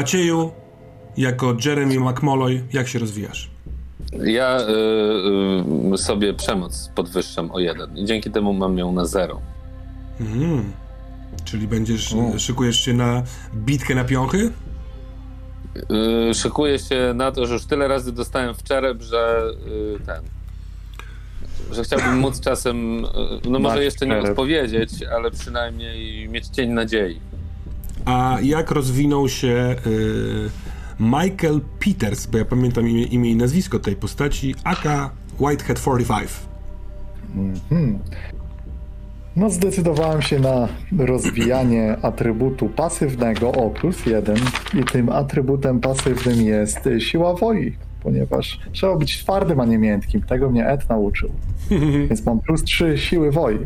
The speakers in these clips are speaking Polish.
Macieju, jako Jeremy McMolloy, jak się rozwijasz? Ja y, y, sobie przemoc podwyższam o jeden i dzięki temu mam ją na zero. Mm. Czyli będziesz, szykujesz się na bitkę na piąchy? Yy, szykuję się na to, że już tyle razy dostałem w czerep, że yy, ten. Że chciałbym móc czasem, yy, no może Masz jeszcze nie czerep. odpowiedzieć, ale przynajmniej mieć cień nadziei. A jak rozwinął się y, Michael Peters, bo ja pamiętam imię, imię i nazwisko tej postaci, aka Whitehead 45. No zdecydowałem się na rozwijanie atrybutu pasywnego o plus jeden i tym atrybutem pasywnym jest siła woli, ponieważ trzeba być twardym, a nie miętkim. Tego mnie Ed nauczył. Więc mam plus trzy siły woli.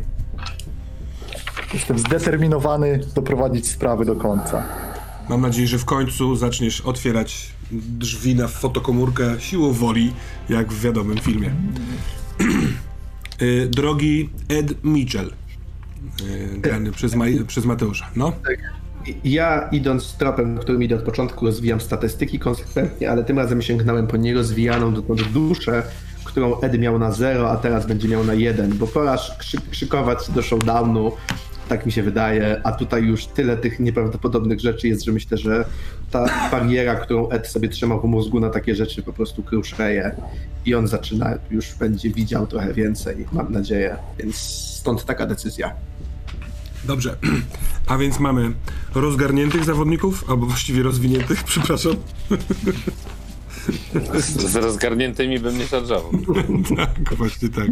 Jestem zdeterminowany doprowadzić sprawy do końca. Mam nadzieję, że w końcu zaczniesz otwierać drzwi na fotokomórkę siłą woli, jak w wiadomym filmie. Y, Drogi Ed Mitchell, y, grany przez, Maj- przez Mateusza. No, Ja idąc tropem, którym idę od początku, rozwijam statystyki konsekwentnie, ale tym razem sięgnąłem po nierozwijaną dotąd duszę, którą Ed miał na 0, a teraz będzie miał na 1, bo pora krzy- krzykować do showdownu, tak mi się wydaje, a tutaj już tyle tych nieprawdopodobnych rzeczy jest, że myślę, że ta bariera, którą Ed sobie trzymał w mózgu na takie rzeczy po prostu kruszeje i on zaczyna, już będzie widział trochę więcej, mam nadzieję, więc stąd taka decyzja. dobrze. A więc mamy rozgarniętych zawodników, albo właściwie rozwiniętych, przepraszam. Z, z rozgarniętymi bym nie szarżował. tak, właśnie tak.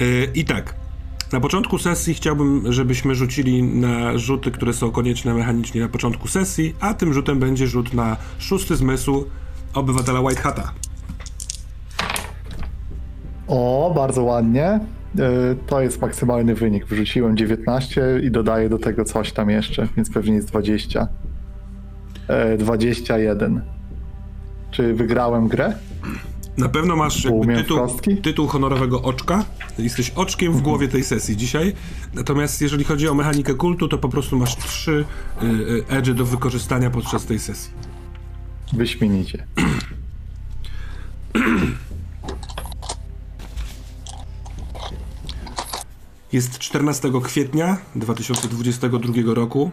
Y, I tak. Na początku sesji chciałbym, żebyśmy rzucili na rzuty, które są konieczne mechanicznie na początku sesji, a tym rzutem będzie rzut na szósty zmysł obywatela White Hata. O, bardzo ładnie. Y, To jest maksymalny wynik. Wrzuciłem 19 i dodaję do tego coś tam jeszcze, więc pewnie jest 20. E, 21. Czy wygrałem grę? Na pewno masz jakby tytuł, tytuł honorowego oczka. Jesteś oczkiem w głowie tej sesji dzisiaj. Natomiast jeżeli chodzi o mechanikę kultu, to po prostu masz trzy y, y, edge do wykorzystania podczas tej sesji. Wyśmienicie. Jest 14 kwietnia 2022 roku.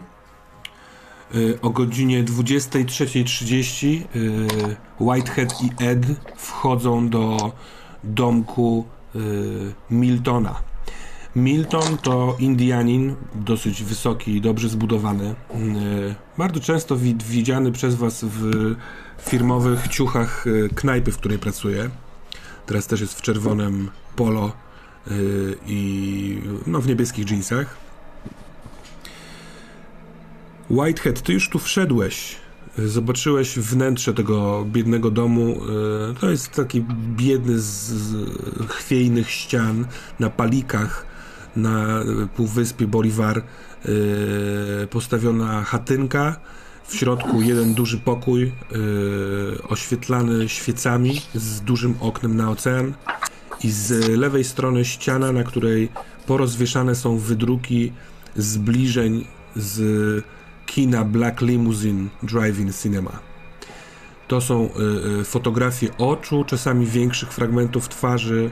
Y, O godzinie 23.30 y, Whitehead i Ed wchodzą do domku y, Miltona. Milton to Indianin, dosyć wysoki i dobrze zbudowany. Bardzo często wid- widziany przez Was w firmowych ciuchach knajpy, w której pracuje. Teraz też jest w czerwonym polo i no, w niebieskich jeansach. Whitehead, ty już tu wszedłeś. Zobaczyłeś wnętrze tego biednego domu. y, To jest taki biedny z, chwiejnych ścian na palikach na półwyspie Bolivar y, postawiona chatynka. W środku jeden duży pokój y, oświetlany świecami z dużym oknem na ocean i z lewej strony ściana, na której porozwieszane są wydruki zbliżeń z kina Black Limousine Drive-In Cinema. To są y, y, fotografie oczu, czasami większych fragmentów twarzy.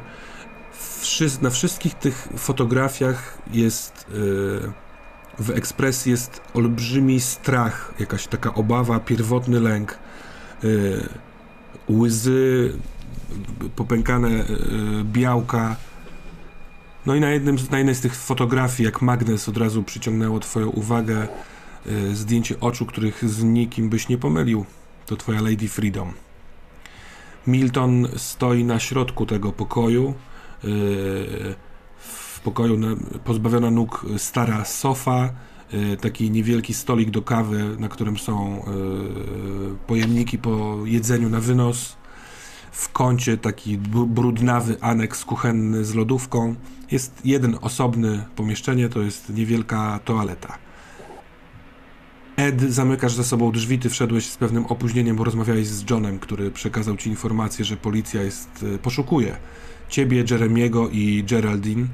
Na wszystkich tych fotografiach jest y, w ekspresji jest olbrzymi strach, jakaś taka obawa, pierwotny lęk, łzy, popękane białka. No i na, jednym, na jednej z tych fotografii, jak magnes od razu przyciągnęło Twoją uwagę, zdjęcie oczu, których z nikim byś nie pomylił. To Twoja Lady Freedom. Milton stoi na środku tego pokoju. y, W pokoju na- pozbawiona nóg stara sofa, y, taki niewielki stolik do kawy, na którym są y, pojemniki po jedzeniu na wynos. W kącie taki br- brudnawy aneks kuchenny z lodówką. Jest jeden osobny pomieszczenie, to jest niewielka toaleta. Ed, zamykasz za sobą drzwi, ty wszedłeś z pewnym opóźnieniem, bo rozmawiałeś z Johnem, który przekazał ci informację, że policja jest e, poszukuje ciebie, Jeremiego i Geraldine.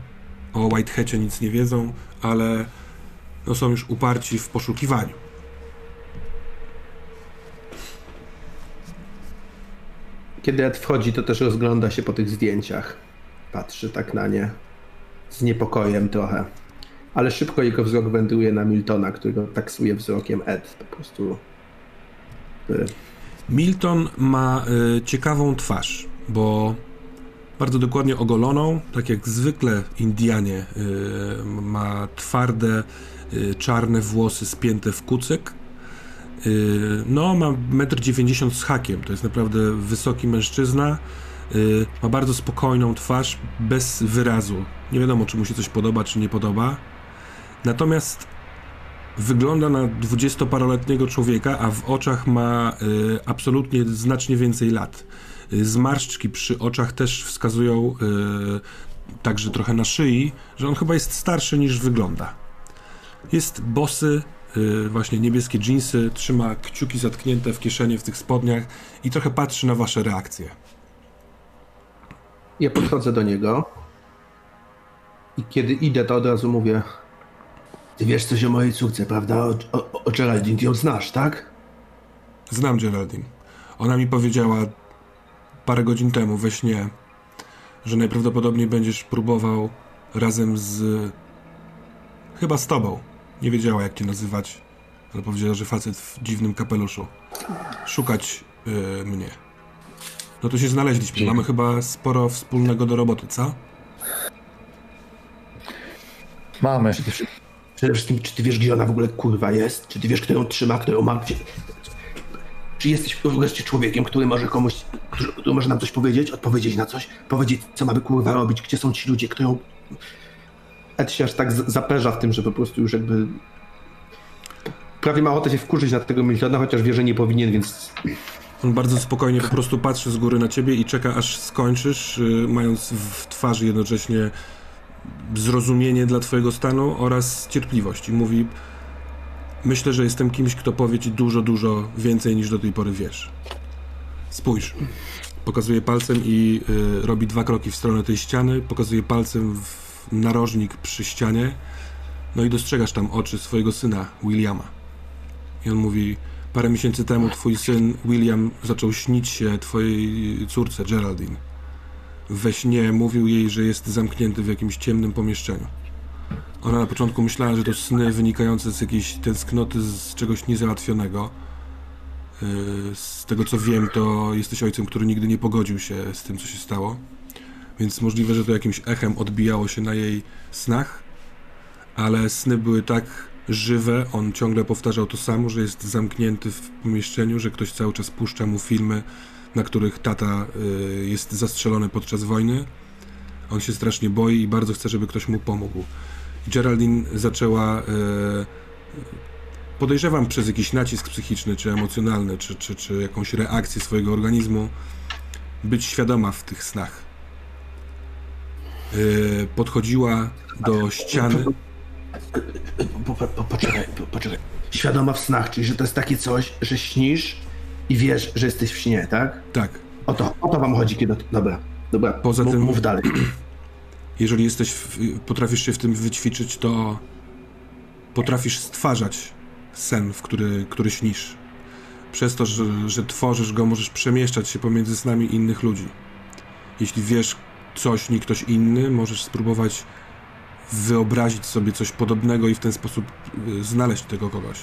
O Whiteheadzie nic nie wiedzą, ale no, są już uparci w poszukiwaniu. Kiedy Ed wchodzi, to też rozgląda się po tych zdjęciach. Patrzy tak na nie z niepokojem trochę. Ale szybko jego wzrok wędruje na Miltona, którego taksuje wzrokiem Ed. Po prostu. Milton ma y, ciekawą twarz, bo bardzo dokładnie ogoloną, tak jak zwykle Indianie. Y, ma twarde, y, czarne włosy spięte w kucyk. Y, no, ma 1,90 m z hakiem. To jest naprawdę wysoki mężczyzna. Y, ma bardzo spokojną twarz, bez wyrazu. Nie wiadomo, czy mu się coś podoba, czy nie podoba. Natomiast wygląda na dwudziestoparoletniego człowieka, a w oczach ma y, absolutnie znacznie więcej lat. Y, zmarszczki przy oczach też wskazują, y, także trochę na szyi, że on chyba jest starszy niż wygląda. Jest bosy, y, właśnie niebieskie dżinsy, trzyma kciuki zatknięte w kieszenie w tych spodniach i trochę patrzy na wasze reakcje. Ja podchodzę do niego i kiedy idę, to od razu mówię Ty wiesz coś o mojej córce, prawda? O, o, o Geraldine, ty ją znasz, tak? Znam Geraldine. Ona mi powiedziała parę godzin temu we śnie, że najprawdopodobniej będziesz próbował razem z. chyba z tobą. Nie wiedziała, jak cię nazywać, ale powiedziała, że facet w dziwnym kapeluszu. Szukać y, mnie. No to się znaleźliśmy. Mamy chyba sporo wspólnego do roboty, co? Mamy. Przede wszystkim, czy ty wiesz, gdzie ona w ogóle kurwa jest? Czy ty wiesz, kto ją trzyma, kto ją ma? Gdzie... Czy jesteś wreszcie człowiekiem, który może komuś, który, który może nam coś powiedzieć, odpowiedzieć na coś, powiedzieć, co mamy kurwa robić, gdzie są ci ludzie, kto ją... Ed się aż tak zaperza w tym, że po prostu już jakby... Prawie ma ochotę się wkurzyć na tego Miltona, chociaż wie, że nie powinien, więc On bardzo spokojnie po prostu patrzy z góry na ciebie i czeka, aż skończysz, y, mając w twarzy jednocześnie zrozumienie dla twojego stanu oraz cierpliwość. I mówi, myślę, że jestem kimś, kto powie ci dużo, dużo więcej niż do tej pory wiesz. Spójrz. Pokazuje palcem i y, robi dwa kroki w stronę tej ściany, pokazuje palcem w narożnik przy ścianie, no i dostrzegasz tam oczy swojego syna, Williama. I on mówi, parę miesięcy temu twój syn William zaczął śnić się twojej córce Geraldine. We śnie mówił jej, że jest zamknięty w jakimś ciemnym pomieszczeniu. Ona na początku myślała, że to sny wynikające z jakiejś tęsknoty, z czegoś niezałatwionego. Yy, Z tego co wiem, to jesteś ojcem, który nigdy nie pogodził się z tym, co się stało. Więc możliwe, że to jakimś echem odbijało się na jej snach ale sny były tak żywe, on ciągle powtarzał to samo, że jest zamknięty w pomieszczeniu, że ktoś cały czas puszcza mu filmy, na których tata y, jest zastrzelony podczas wojny. On się strasznie boi i bardzo chce, żeby ktoś mu pomógł. Geraldine zaczęła, y, podejrzewam przez jakiś nacisk psychiczny, czy emocjonalny, czy, czy, czy jakąś reakcję swojego organizmu, być świadoma w tych snach. Y, podchodziła do ściany. Po, po, po, poczekaj, po, poczekaj. Świadoma w snach, czyli że to jest takie coś, że śnisz i wiesz, że jesteś w śnie, tak? Tak. O to, o to wam chodzi, kiedy... Dobra, dobra, Poza mów, tym- mów dalej. Jeżeli jesteś, w, potrafisz się w tym wyćwiczyć, to potrafisz stwarzać sen, w który, który śnisz. Przez to, że, że tworzysz go, możesz przemieszczać się pomiędzy snami innych ludzi. Jeśli wiesz coś, nie ktoś inny, możesz spróbować wyobrazić sobie coś podobnego i w ten sposób y, znaleźć tego kogoś.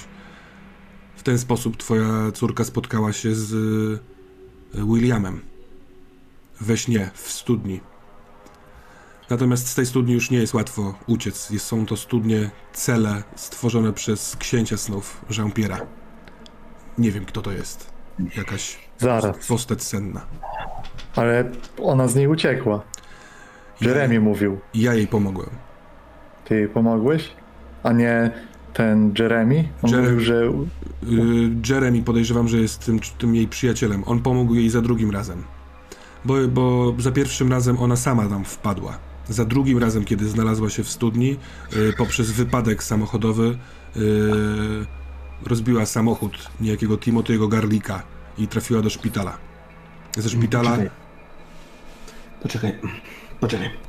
W ten sposób twoja córka spotkała się z y, Williamem. We śnie, w studni. Natomiast z tej studni już nie jest łatwo uciec. Są to studnie, cele stworzone przez księcia snów Jean-Pierre'a. Nie wiem, kto to jest. Jakaś Zaraz. postać senna. Ale ona z niej uciekła. Jeremy mówił. Ja jej pomogłem. Ty jej pomogłeś? A nie ten Jeremy? On Jeremy. mówił, że Y, Jeremy podejrzewam, że jest tym, tym jej przyjacielem. On pomógł jej za drugim razem. Bo, bo za pierwszym razem ona sama tam wpadła. Za drugim razem, kiedy znalazła się w studni, y, poprzez wypadek samochodowy y, rozbiła samochód niejakiego Timothy'ego Garlika i trafiła do szpitala. Ze szpitala... Poczekaj. Poczekaj, poczekaj.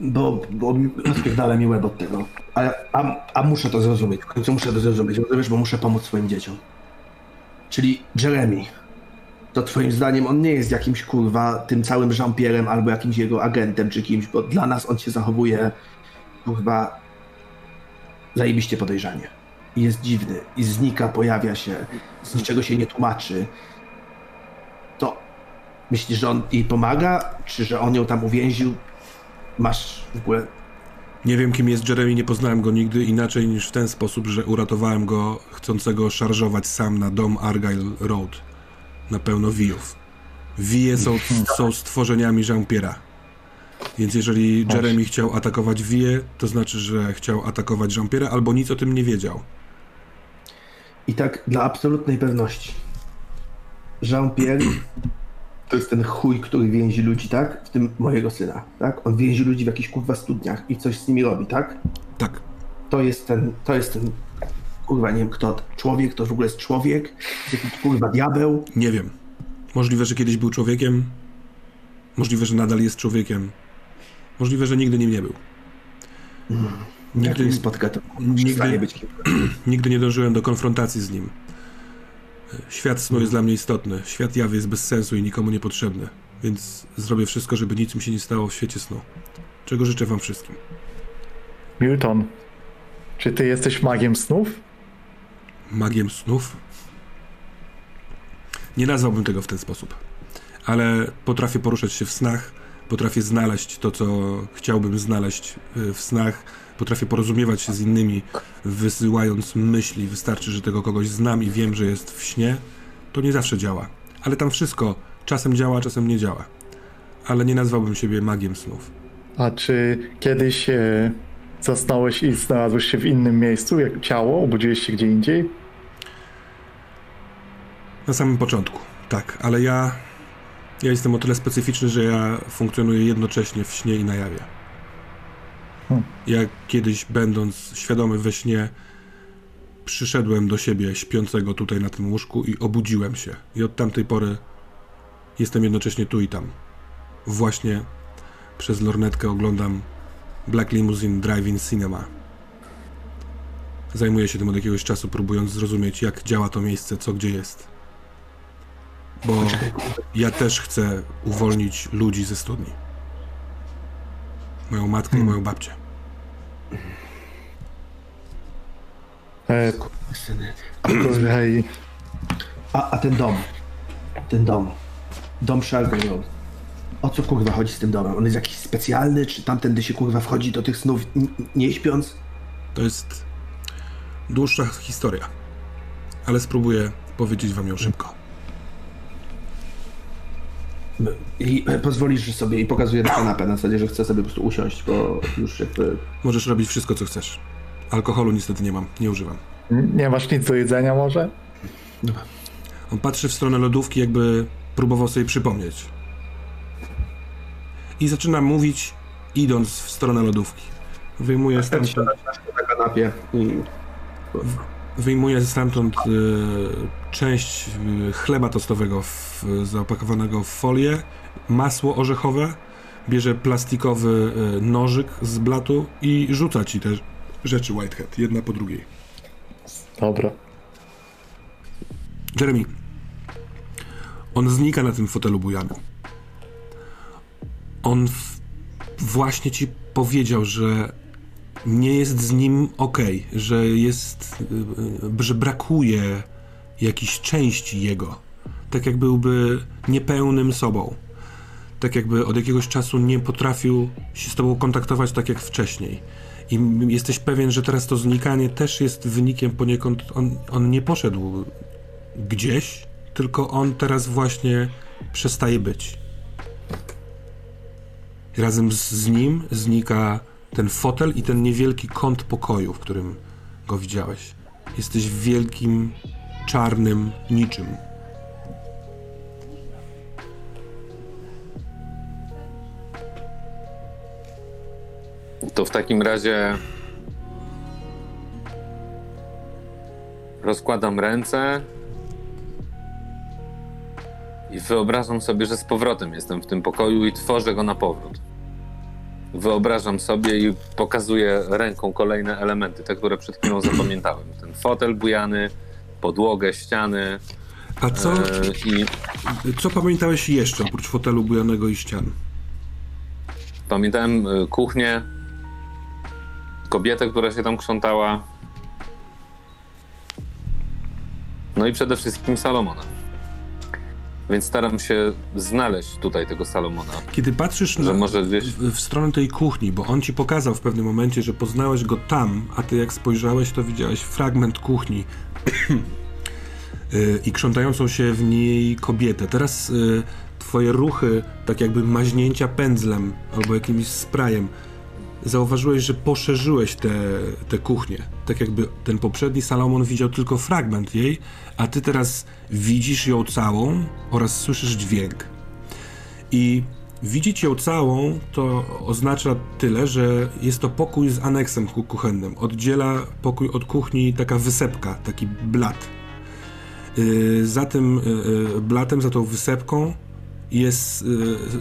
Bo, bo rozpierdala mi łeb od tego. A, a, a muszę to zrozumieć. W końcu muszę to zrozumieć, rozumiesz, bo muszę pomóc swoim dzieciom. Czyli Jeremy to twoim zdaniem on nie jest jakimś kurwa tym całym Jean-Pierre'em albo jakimś jego agentem czy kimś, bo dla nas on się zachowuje kurwa zajebiście podejrzanie. I jest dziwny, i znika, pojawia się, z niczego się nie tłumaczy. To myślisz, że on jej pomaga, czy że on ją tam uwięził? Masz w ogóle Nie wiem, kim jest Jeremy, nie poznałem go nigdy inaczej niż w ten sposób, że uratowałem go chcącego szarżować sam na dom Argyle Road. Na pełno wijów. Wije są, są stworzeniami Jean-Pierre'a. Więc jeżeli Jeremy chciał atakować wije, to znaczy, że chciał atakować Jean-Pierre'a albo nic o tym nie wiedział. I tak dla absolutnej pewności. Jean-Pierre to jest ten chuj, który więzi ludzi, tak? W tym mojego syna, tak? On więzi ludzi w jakichś kurwa studniach i coś z nimi robi, tak? Tak. To jest ten, to jest ten, kurwa, nie wiem kto, człowiek, to w ogóle jest człowiek, jakiś kurwa diabeł. Nie wiem. Możliwe, że kiedyś był człowiekiem. Możliwe, że nadal jest człowiekiem. Możliwe, że nigdy nim nie był. Jak Nigdy, mnie spotka, to nigdy- być nigdy nie dążyłem do konfrontacji z nim. Świat snu jest dla mnie istotny. Świat jawy jest bez sensu i nikomu niepotrzebny. Więc zrobię wszystko, żeby nic mi się nie stało w świecie snu. Czego życzę wam wszystkim. Milton, czy ty jesteś magiem snów? Magiem snów? Nie nazwałbym tego w ten sposób. Ale potrafię poruszać się w snach, potrafię znaleźć to, co chciałbym znaleźć y, w snach, potrafię porozumiewać się z innymi, wysyłając myśli. Wystarczy, że tego kogoś znam i wiem, że jest w śnie. To nie zawsze działa. Ale tam wszystko czasem działa, czasem nie działa. Ale nie nazwałbym siebie magiem snów. A czy kiedyś e, zasnąłeś i znalazłeś się w innym miejscu, jak ciało, obudziłeś się gdzie indziej? Na samym początku, tak, ale ja. Ja jestem o tyle specyficzny, że ja funkcjonuję jednocześnie w śnie i na jawie. Hmm. Ja kiedyś, będąc świadomy we śnie, przyszedłem do siebie śpiącego tutaj na tym łóżku i obudziłem się. I od tamtej pory jestem jednocześnie tu i tam. Właśnie przez lornetkę oglądam Black Limousine Drive-In Cinema. Zajmuję się tym od jakiegoś czasu, próbując zrozumieć, jak działa to miejsce, co gdzie jest. Bo ja też chcę uwolnić ludzi ze studni. Moją matkę i moją babcię. E, A, a ten dom, ten dom, dom Shelby Road. O co kurwa chodzi z tym domem? On jest jakiś specjalny, czy tamtędy się kurwa wchodzi do tych snów n- nie śpiąc? To jest dłuższa historia, ale spróbuję powiedzieć wam ją szybko. I pozwolisz sobie i pokazuję na kanapę na zasadzie, że chcę sobie po prostu usiąść, bo już jakby... Możesz robić wszystko, co chcesz. Alkoholu niestety nie mam, nie używam. nie masz nic do jedzenia może? On patrzy w stronę lodówki, jakby próbował sobie przypomnieć. I zaczyna mówić, idąc w stronę lodówki. Wyjmuje stamtąd, na kanapie i... wyjmuje stamtąd e, część e, chleba tostowego w, zapakowanego w folię, masło orzechowe, bierze plastikowy e, nożyk z blatu i rzuca ci te rzeczy Whitehead, jedna po drugiej. Dobra. Jeremy, on znika na tym fotelu bujanym. On w, właśnie ci powiedział, że nie jest z nim ok, że jest, że brakuje jakiejś części jego. Tak jak byłby niepełnym sobą. Tak jakby od jakiegoś czasu nie potrafił się z tobą kontaktować tak jak wcześniej. I jesteś pewien, że teraz to znikanie też jest wynikiem poniekąd. On, on nie poszedł gdzieś, tylko on teraz właśnie przestaje być. Razem z, z nim znika ten fotel i ten niewielki kąt pokoju, w którym go widziałeś. Jesteś w wielkim, czarnym niczym. To w takim razie rozkładam ręce i wyobrażam sobie, że z powrotem jestem w tym pokoju i tworzę go na powrót. Wyobrażam sobie i pokazuję ręką kolejne elementy, te, które przed chwilą zapamiętałem. Ten fotel bujany, podłogę, ściany, A co, E, I co pamiętałeś jeszcze oprócz fotelu bujanego i ścian? pamiętałem e, kuchnię, kobietę, która się tam krzątała. No i przede wszystkim Salomona. Więc staram się znaleźć tutaj tego Salomona. Kiedy patrzysz na, może gdzieś. w, w stronę tej kuchni, bo on ci pokazał w pewnym momencie, że poznałeś go tam, a ty jak spojrzałeś, to widziałeś fragment kuchni Y, i krzątającą się w niej kobietę. Teraz y, twoje ruchy, tak jakby maźnięcia pędzlem albo jakimś sprayem, zauważyłeś, że poszerzyłeś tę te, te kuchnię. Tak jakby ten poprzedni Salomon widział tylko fragment jej, a ty teraz widzisz ją całą oraz słyszysz dźwięk. I widzieć ją całą to oznacza tyle, że jest to pokój z aneksem ku- kuchennym. Oddziela pokój od kuchni taka wysepka, taki blat. Yy, za tym yy, blatem, za tą wysepką jest,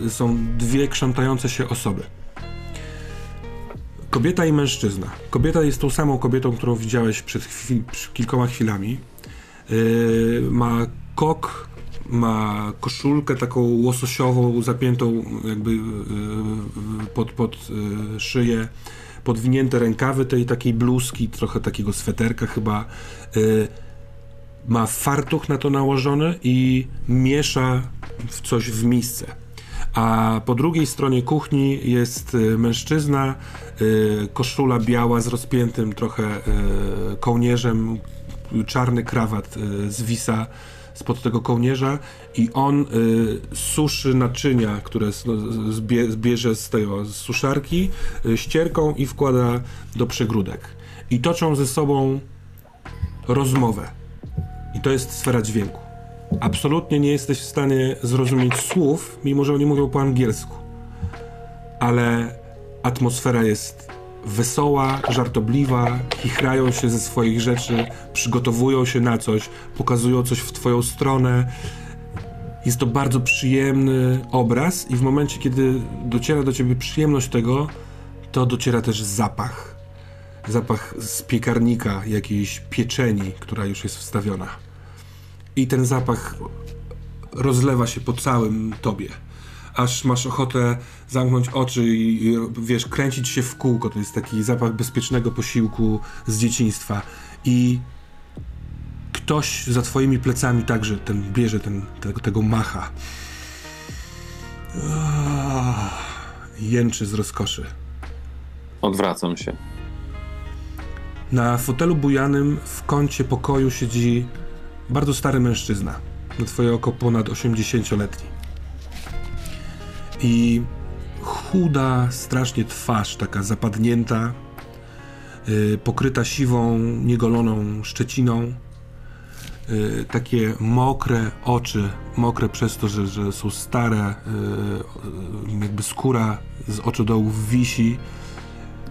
yy, są dwie krzątające się osoby. Kobieta i mężczyzna. Kobieta jest tą samą kobietą, którą widziałeś przed przed kilkoma chwilami. Yy, ma kok, ma koszulkę taką łososiową, zapiętą jakby yy, pod, pod yy, szyję, podwinięte rękawy tej takiej bluzki, trochę takiego sweterka chyba. Yy, ma fartuch na to nałożony i miesza w coś w misce. A po drugiej stronie kuchni jest y, mężczyzna, y, koszula biała z rozpiętym trochę y, kołnierzem, czarny krawat zwisa spod tego kołnierza i on suszy naczynia, które zbierze z z suszarki ścierką i wkłada do przegródek. I toczą ze sobą rozmowę. I to jest sfera dźwięku. Absolutnie nie jesteś w stanie zrozumieć słów, mimo że oni mówią po angielsku. Ale atmosfera jest wesoła, żartobliwa, chichrają się ze swoich rzeczy, przygotowują się na coś, pokazują coś w twoją stronę. Jest to bardzo przyjemny obraz i w momencie, kiedy dociera do ciebie przyjemność tego, to dociera też zapach. Zapach z piekarnika, jakiejś pieczeni, która już jest wstawiona. I ten zapach rozlewa się po całym tobie. Aż masz ochotę zamknąć oczy i, wiesz, kręcić się w kółko. To jest taki zapach bezpiecznego posiłku z dzieciństwa. I ktoś za twoimi plecami także ten bierze ten, tego, tego macha. Ah, Jęczy z rozkoszy. Odwracam się. Na fotelu bujanym w kącie pokoju siedzi bardzo stary mężczyzna. Na twoje oko ponad 80-letni. I chuda, strasznie twarz, taka zapadnięta, yy, pokryta siwą, niegoloną szczeciną. Yy, takie mokre oczy, mokre przez to, że, że są stare, yy, jakby skóra z oczodołów wisi.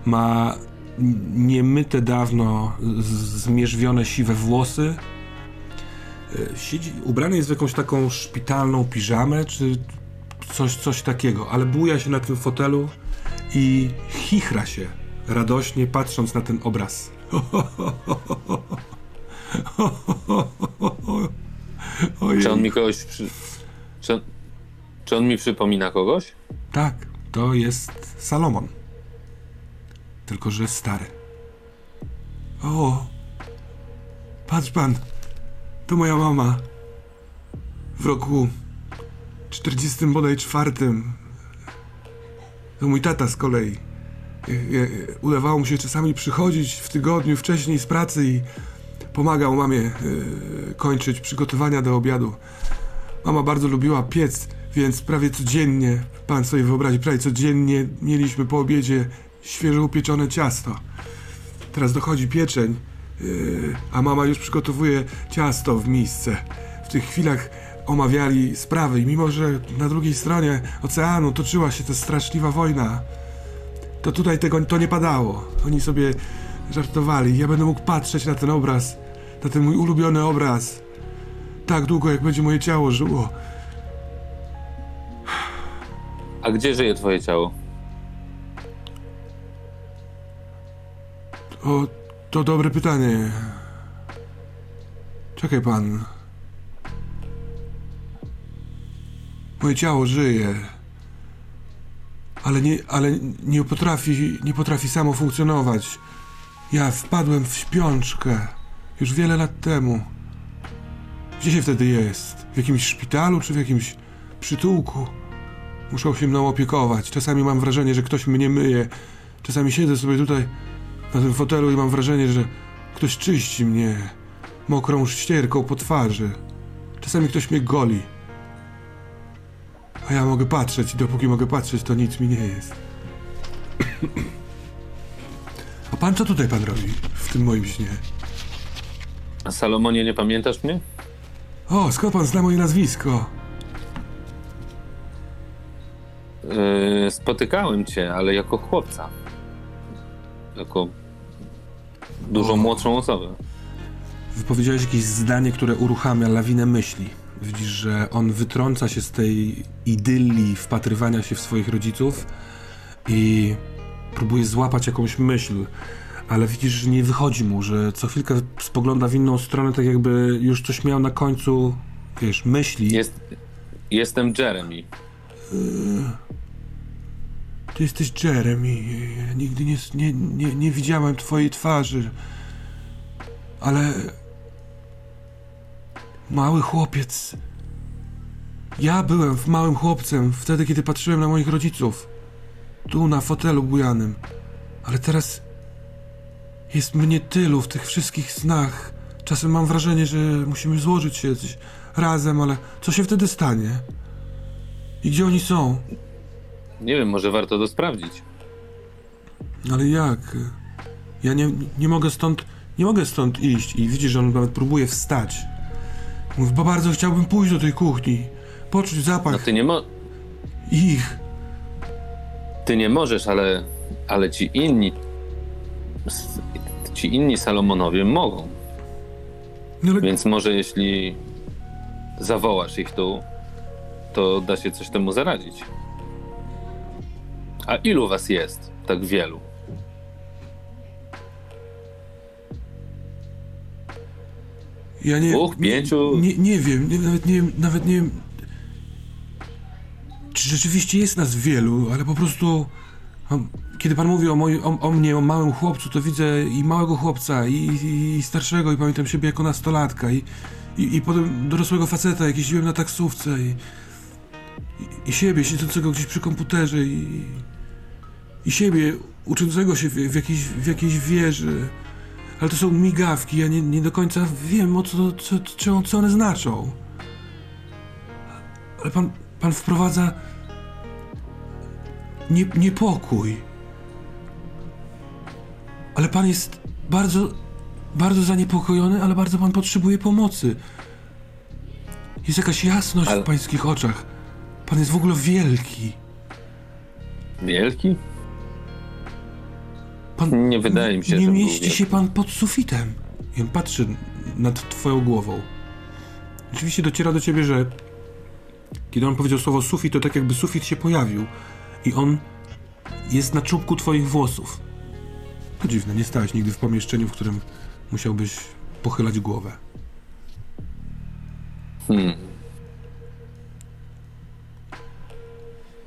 Ma niemyte dawno, zmierzwione siwe włosy. E, Siedzi, ubrany jest w jakąś taką szpitalną piżamę, czy coś, coś takiego, ale buja się na tym fotelu i chichra się radośnie, patrząc na ten obraz. Ojej. Czy on mi kogoś. Przy... Czy, on... Czy on mi przypomina kogoś? Tak, to jest Salomon. Tylko, że stary. O! Patrz pan! To moja mama. W roku 40 bodaj czwartym. To mój tata z kolei. Udawało mu się czasami przychodzić w tygodniu wcześniej z pracy i pomagał mamie e, kończyć przygotowania do obiadu. Mama bardzo lubiła piec, więc prawie codziennie, pan sobie wyobrazi, prawie codziennie mieliśmy po obiedzie świeżo upieczone ciasto. Teraz dochodzi pieczeń, a mama już przygotowuje ciasto w misce. W tych chwilach omawiali sprawy i mimo, że na drugiej stronie oceanu toczyła się ta straszliwa wojna, to tutaj tego to nie padało. Oni sobie żartowali. Ja będę mógł patrzeć na ten obraz, na ten mój ulubiony obraz tak długo, jak będzie moje ciało żyło. A gdzie żyje twoje ciało? O, to dobre pytanie. Czekaj pan. Moje ciało żyje. Ale nie, ale nie potrafi, nie potrafi samo funkcjonować. Ja wpadłem w śpiączkę już wiele lat temu. Gdzie się wtedy jest? W jakimś szpitalu czy w jakimś przytułku? Muszą się mną opiekować. Czasami mam wrażenie, że ktoś mnie myje. Czasami siedzę sobie tutaj na tym fotelu i mam wrażenie, że ktoś czyści mnie mokrą ścierką po twarzy. Czasami ktoś mnie goli. A ja mogę patrzeć i dopóki mogę patrzeć, to nic mi nie jest. A pan co tutaj pan robi w tym moim śnie? A Salomonie, nie pamiętasz mnie? O, skąd pan zna moje nazwisko? Yy, spotykałem cię, ale jako chłopca. Jako dużo O. młodszą osobę. Wypowiedziałeś jakieś zdanie, które uruchamia lawinę myśli. Widzisz, że on wytrąca się z tej idylii wpatrywania się w swoich rodziców i próbuje złapać jakąś myśl, ale widzisz, że nie wychodzi mu, że co chwilkę spogląda w inną stronę, tak jakby już coś miał na końcu, wiesz, myśli. Jest, jestem Jeremy. Ty jesteś Jeremy. Ja nigdy nie, nie, nie, nie widziałem twojej twarzy. Ale. Mały chłopiec. Ja byłem małym chłopcem wtedy, kiedy patrzyłem na moich rodziców. Tu na fotelu bujanym. Ale teraz. Jest mnie tylu w tych wszystkich snach. Czasem mam wrażenie, że musimy złożyć się razem, ale co się wtedy stanie? I gdzie oni są? Nie wiem, może warto to sprawdzić. Ale jak? Ja nie, nie mogę stąd, nie mogę stąd iść i widzisz, że on nawet próbuje wstać. Mówi, bo bardzo chciałbym pójść do tej kuchni, poczuć zapach No ty nie, mo- ich. ty nie możesz, ale, ale ci inni. Ci inni Salomonowie mogą. No ale Więc może jeśli zawołasz ich tu, to da się coś temu zaradzić. A ilu was jest? Tak wielu. ja nie, Dwóch, pięciu? Nie, nie, wiem, nie, nawet nie wiem, nawet nie wiem, czy rzeczywiście jest nas wielu, ale po prostu mam- kiedy pan mówi o, moj, o, o mnie, o małym chłopcu, to widzę i małego chłopca, i, i, i starszego, i pamiętam siebie jako nastolatka, i, i, i potem dorosłego faceta, jak jeździłem na taksówce, i, i, i siebie siedzącego gdzieś przy komputerze, i, i siebie uczącego się w, jakiejś, w jakiejś wieży. Ale to są migawki, ja nie, nie do końca wiem, o co, co, co, co one znaczą. Ale pan, pan wprowadza nie, niepokój. Ale pan jest bardzo, bardzo zaniepokojony, ale bardzo pan potrzebuje pomocy. Jest jakaś jasność Ale- w pańskich oczach. Pan jest w ogóle wielki. Wielki? Pan, Nie wydaje mi się, nie że był mieści się pan pod sufitem. I on patrzy nad twoją głową. Rzeczywiście dociera do ciebie, że kiedy on powiedział słowo sufit, to tak jakby sufit się pojawił. I on jest na czubku twoich włosów. To dziwne, nie stałeś nigdy w pomieszczeniu, w którym musiałbyś pochylać głowę. Hmm.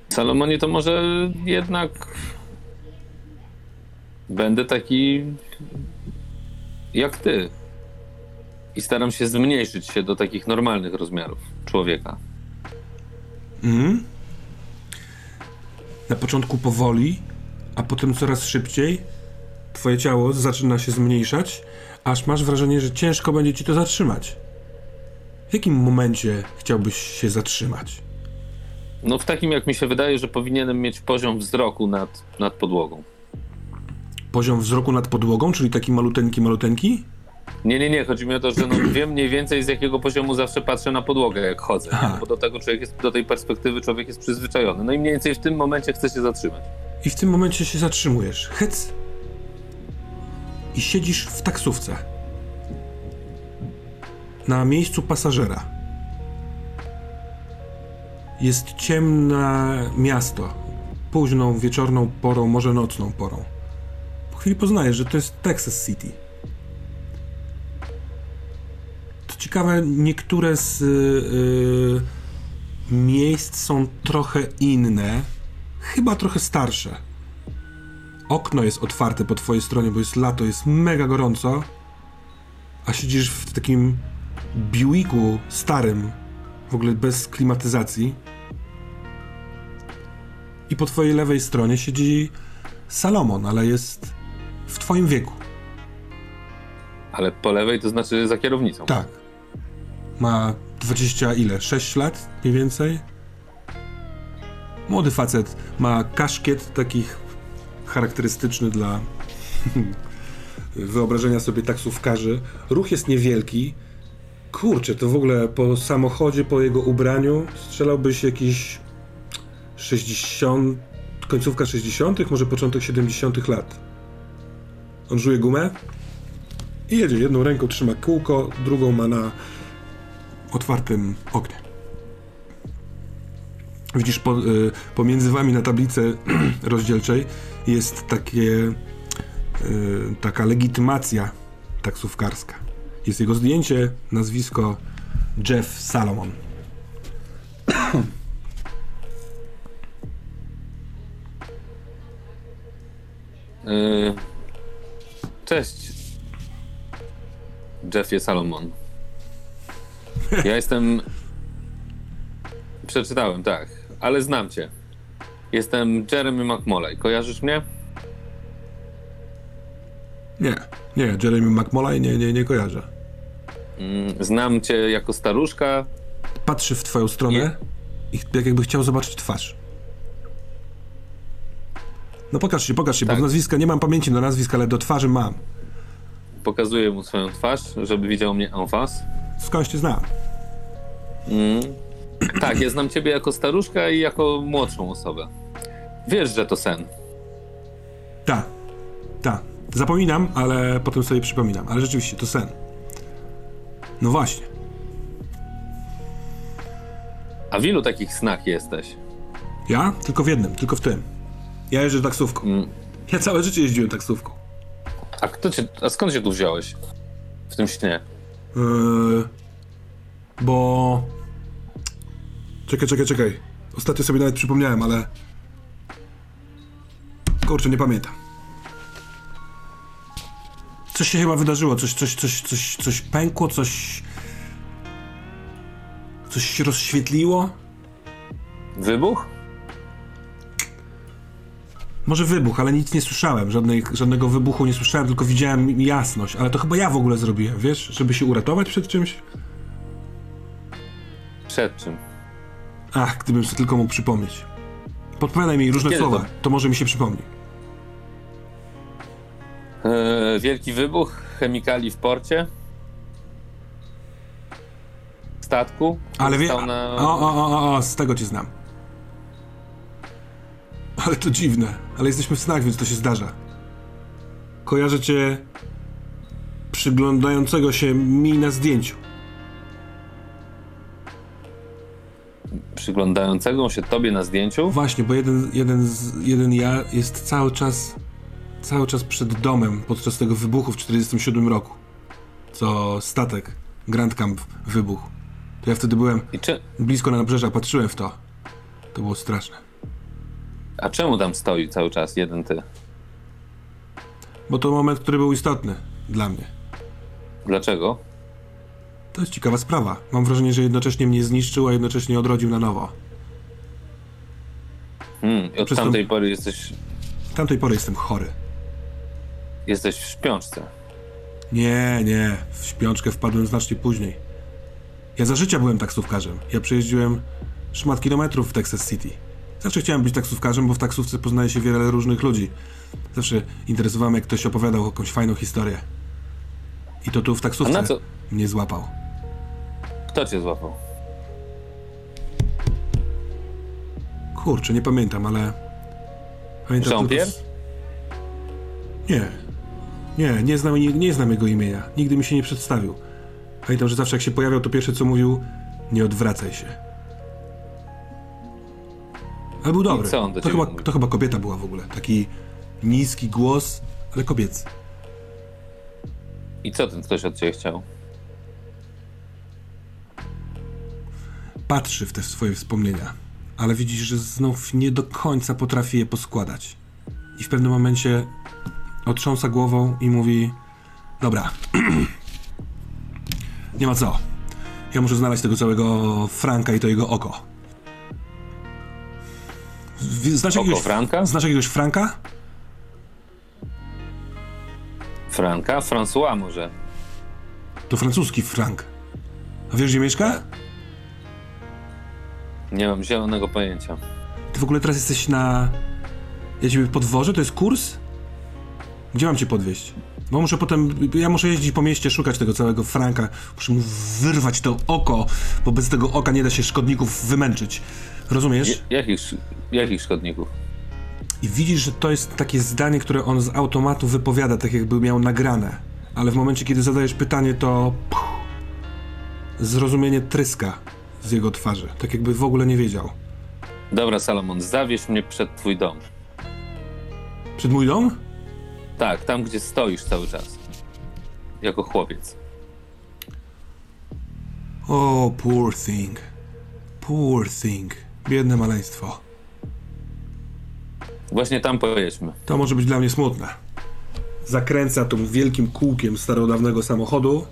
Salomonie, to może jednak będę taki jak ty. I staram się zmniejszyć się do takich normalnych rozmiarów człowieka. Mhm. Na początku powoli, a potem coraz szybciej twoje ciało zaczyna się zmniejszać, aż masz wrażenie, że ciężko będzie ci to zatrzymać. W jakim momencie chciałbyś się zatrzymać? No w takim, jak mi się wydaje, że powinienem mieć poziom wzroku nad, nad podłogą. Poziom wzroku nad podłogą, czyli taki maluteńki, maluteńki? Nie, nie, nie. Chodzi mi o to, że no, wiem mniej więcej z jakiego poziomu zawsze patrzę na podłogę, jak chodzę. No, bo do tego człowiek jest, do tej perspektywy człowiek jest przyzwyczajony. No i mniej więcej w tym momencie chce się zatrzymać. I w tym momencie się zatrzymujesz. Hec. I siedzisz w taksówce. Na miejscu pasażera. Jest ciemne miasto. Późną, wieczorną porą, może nocną porą. Chwili poznajesz, że to jest Texas City. Co ciekawe, niektóre z y, y, miejsc są trochę inne, chyba trochę starsze. Okno jest otwarte po twojej stronie, bo jest lato, jest mega gorąco, a siedzisz w takim biuiku starym, w ogóle bez klimatyzacji. I po twojej lewej stronie siedzi Salomon, ale jest w twoim wieku. Ale po lewej to znaczy za kierownicą. Tak. Ma 20 ile? 6 lat mniej więcej? Młody facet. Ma kaszkiet takich charakterystyczny dla wyobrażenia sobie taksówkarzy. Ruch jest niewielki. Kurczę, to w ogóle po samochodzie, po jego ubraniu strzelałbyś jakiś 60, końcówka 60., może początek 70. lat. On żuje gumę i jedzie. Jedną ręką trzyma kółko, drugą ma na otwartym oknie. Widzisz, po, y, pomiędzy wami na tablicy rozdzielczej jest takie, y, taka legitymacja taksówkarska. Jest jego zdjęcie, nazwisko Jeff Salomon. Y, Cześć. Jeffie Salomon. Ja jestem. Przeczytałem, tak, ale znam cię. Jestem Jeremy McMolay. Kojarzysz mnie? Nie, nie, Jeremy McMolay nie, nie, nie kojarzę. Mm, Znam cię jako staruszka. Patrzy w twoją stronę i jak jakby chciał zobaczyć twarz. No pokaż się, pokaż się, Tak. bo nazwiska nie mam pamięci do nazwiska, ale do twarzy mam. Pokazuję mu swoją twarz, żeby widział mnie en face. Skądś cię znam? Mm. Tak, ja znam ciebie jako staruszka i jako młodszą osobę. Wiesz, że to sen. Tak, tak. Zapominam, ale potem sobie przypominam. Ale rzeczywiście, to sen. No właśnie. A w ilu takich snach jesteś? Ja? Tylko w jednym, tylko w tym. Ja jeżdżę taksówką. Mm. Ja całe życie jeździłem taksówką. A, kto cię, a skąd się tu wziąłeś? W tym śnie. Yy, bo... Czekaj, czekaj, czekaj. Ostatnio sobie nawet przypomniałem, ale... Kurczę, nie pamiętam. Coś się chyba wydarzyło, coś, coś, coś, coś, coś pękło, coś... Coś się rozświetliło? Wybuch? Może wybuch, ale nic nie słyszałem. Żadnej, żadnego wybuchu nie słyszałem, tylko widziałem jasność. Ale to chyba ja w ogóle zrobiłem, wiesz? Żeby się uratować przed czymś? Przed czym? Ach, gdybym sobie tylko mógł przypomnieć. Podpowiadaj mi różne Kiedy słowa, to? to może mi się przypomni. Eee, wielki wybuch chemikali w porcie? Statku? Ale wie... Na... O, o, o, o, z tego cię znam. Ale to dziwne. Ale jesteśmy w snach, więc to się zdarza. Kojarzę cię przyglądającego się mi na zdjęciu. Przyglądającego się tobie na zdjęciu? Właśnie, bo jeden, jeden, z, jeden ja jest cały czas cały czas przed domem podczas tego wybuchu w 47 roku. Co statek Grand Camp wybuchł. To ja wtedy byłem I czy... blisko na nabrzeża, patrzyłem w to. To było straszne. A czemu tam stoi cały czas jeden ty? Bo to moment, który był istotny dla mnie. Dlaczego? To jest ciekawa sprawa. Mam wrażenie, że jednocześnie mnie zniszczył, a jednocześnie odrodził na nowo. Hmm, i od Przez to- tamtej pory jesteś, Z tamtej pory jestem chory. jesteś w śpiączce. Nie, nie. W śpiączkę wpadłem znacznie później. Ja za życia byłem taksówkarzem. Ja przejeździłem szmat kilometrów w Texas City. Zawsze chciałem być taksówkarzem, bo w taksówce poznaje się wiele różnych ludzi. Zawsze interesowało mnie, jak ktoś opowiadał jakąś fajną historię. I to tu w A taksówce na co? mnie złapał. Kto cię złapał? Kurczę, nie pamiętam, ale... Pamiętam tylko... Jean-Pierre? z- Nie. Nie, nie znam, nie, nie znam jego imienia. Nigdy mi się nie przedstawił. Pamiętam, że zawsze jak się pojawiał, to pierwsze co mówił, nie odwracaj się. Ale był dobry. co on do to, chyba, mówi? to chyba kobieta była w ogóle. Taki niski głos, ale kobiecy. I co ten ktoś od ciebie chciał? patrzy w te swoje wspomnienia, ale widzi, że znów nie do końca potrafi je poskładać. I w pewnym momencie otrząsa głową i mówi: Dobra, nie ma co. Ja muszę znaleźć tego całego Franka i to jego oko. Znasz Oko jakiegoś, Franka? Znasz jakiegoś Franka? Franka? François może. To francuski Frank. A wiesz, gdzie mieszka? Nie mam zielonego pojęcia. Ty w ogóle teraz jesteś na... Ja ciebie podwożę? To jest kurs? Gdzie mam cię podwieźć? Bo muszę potem... Ja muszę jeździć po mieście, szukać tego całego Franka. Muszę mu wyrwać to oko, bo bez tego oka nie da się szkodników wymęczyć. Rozumiesz? Jakich, jakich szkodników? I widzisz, że to jest takie zdanie, które on z automatu wypowiada, tak jakby miał nagrane. Ale w momencie, kiedy zadajesz pytanie, to... Puh, zrozumienie tryska z jego twarzy. Tak jakby w ogóle nie wiedział. Dobra, Salomon, zawieź mnie przed twój dom. Przed mój dom? Tak, tam gdzie stoisz cały czas. Jako chłopiec. O, poor thing. Poor thing. Biedne maleństwo. Właśnie tam pojedźmy. To może być dla mnie smutne. Zakręca tym wielkim kółkiem starodawnego samochodu.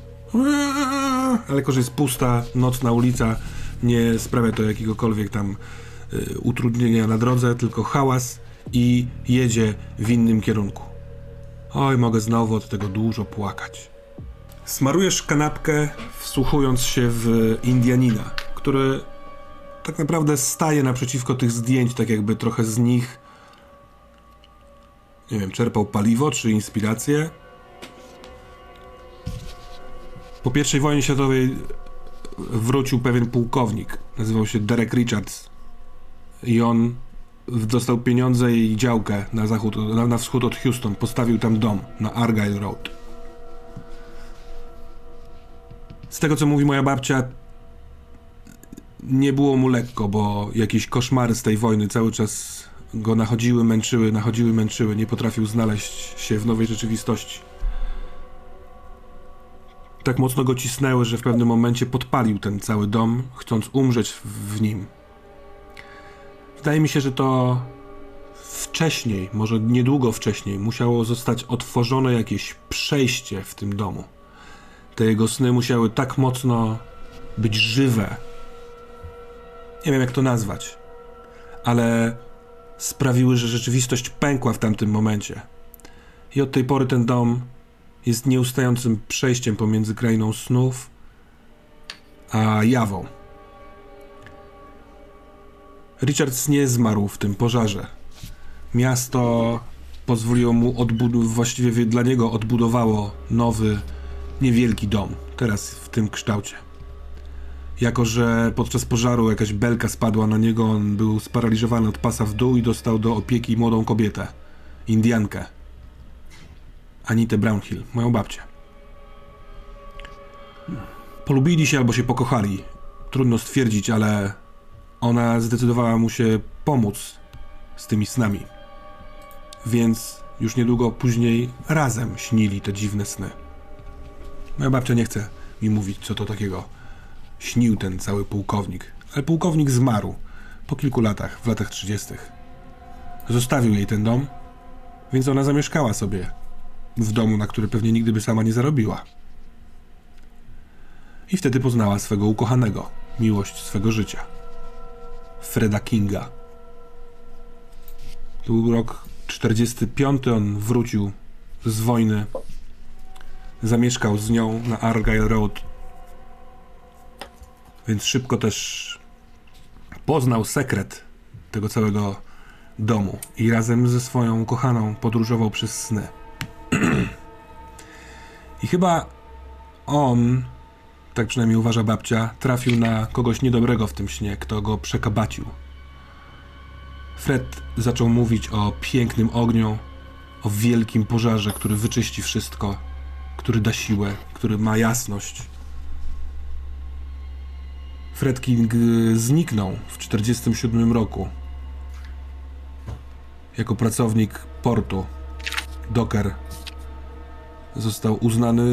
Ale jako, że jest pusta, nocna ulica, nie sprawia to jakiegokolwiek tam y, utrudnienia na drodze, tylko hałas i jedzie w innym kierunku. Oj, mogę znowu od tego dużo płakać. Smarujesz kanapkę, wsłuchując się w Indianina, który tak naprawdę staje naprzeciwko tych zdjęć, tak jakby trochę z nich nie wiem, czerpał paliwo czy inspirację. Po I wojnie światowej wrócił pewien pułkownik. Nazywał się Derek Richards. I on dostał pieniądze i działkę na zachód, na, na wschód od Houston. Postawił tam dom na Argyle Road. Z tego co mówi moja babcia, nie było mu lekko, bo jakieś koszmary z tej wojny cały czas go nachodziły, męczyły, nachodziły, męczyły. Nie potrafił znaleźć się w nowej rzeczywistości. Tak mocno go cisnęły, że w pewnym momencie podpalił ten cały dom, chcąc umrzeć w, nim. Wydaje mi się, że to wcześniej, może niedługo wcześniej, musiało zostać otworzone jakieś przejście w tym domu. Te jego sny musiały tak mocno być żywe. Nie wiem, jak to nazwać, ale sprawiły, że rzeczywistość pękła w tamtym momencie. I od tej pory ten dom jest nieustającym przejściem pomiędzy krainą snów a jawą. Richards nie zmarł w tym pożarze. Miasto pozwoliło mu odbudować, właściwie dla niego odbudowało nowy, niewielki dom, teraz w tym kształcie. Jako, że podczas pożaru jakaś belka spadła na niego, on był sparaliżowany od pasa w dół i dostał do opieki młodą kobietę, Indiankę. Anitę Brownhill, moją babcię. Polubili się albo się pokochali. Trudno stwierdzić, ale ona zdecydowała mu się pomóc z tymi snami. Więc już niedługo później razem śnili te dziwne sny. Moja babcia nie chce mi mówić, co to takiego śnił ten cały pułkownik. Ale pułkownik zmarł po kilku latach, w latach 30. Zostawił jej ten dom, więc ona zamieszkała sobie w domu, na który pewnie nigdy by sama nie zarobiła. I wtedy poznała swego ukochanego, miłość swego życia. Freda Kinga. To był rok 45, on wrócił z wojny. Zamieszkał z nią na Argyle Road więc szybko też poznał sekret tego całego domu i razem ze swoją kochaną podróżował przez sny. I chyba on, tak przynajmniej uważa babcia, trafił na kogoś niedobrego w tym śnie, kto go przekabacił. Fred zaczął mówić o pięknym ogniu, o wielkim pożarze, który wyczyści wszystko, który da siłę, który ma jasność. Fred King y, zniknął w 1947 roku jako pracownik portu. Docker został uznany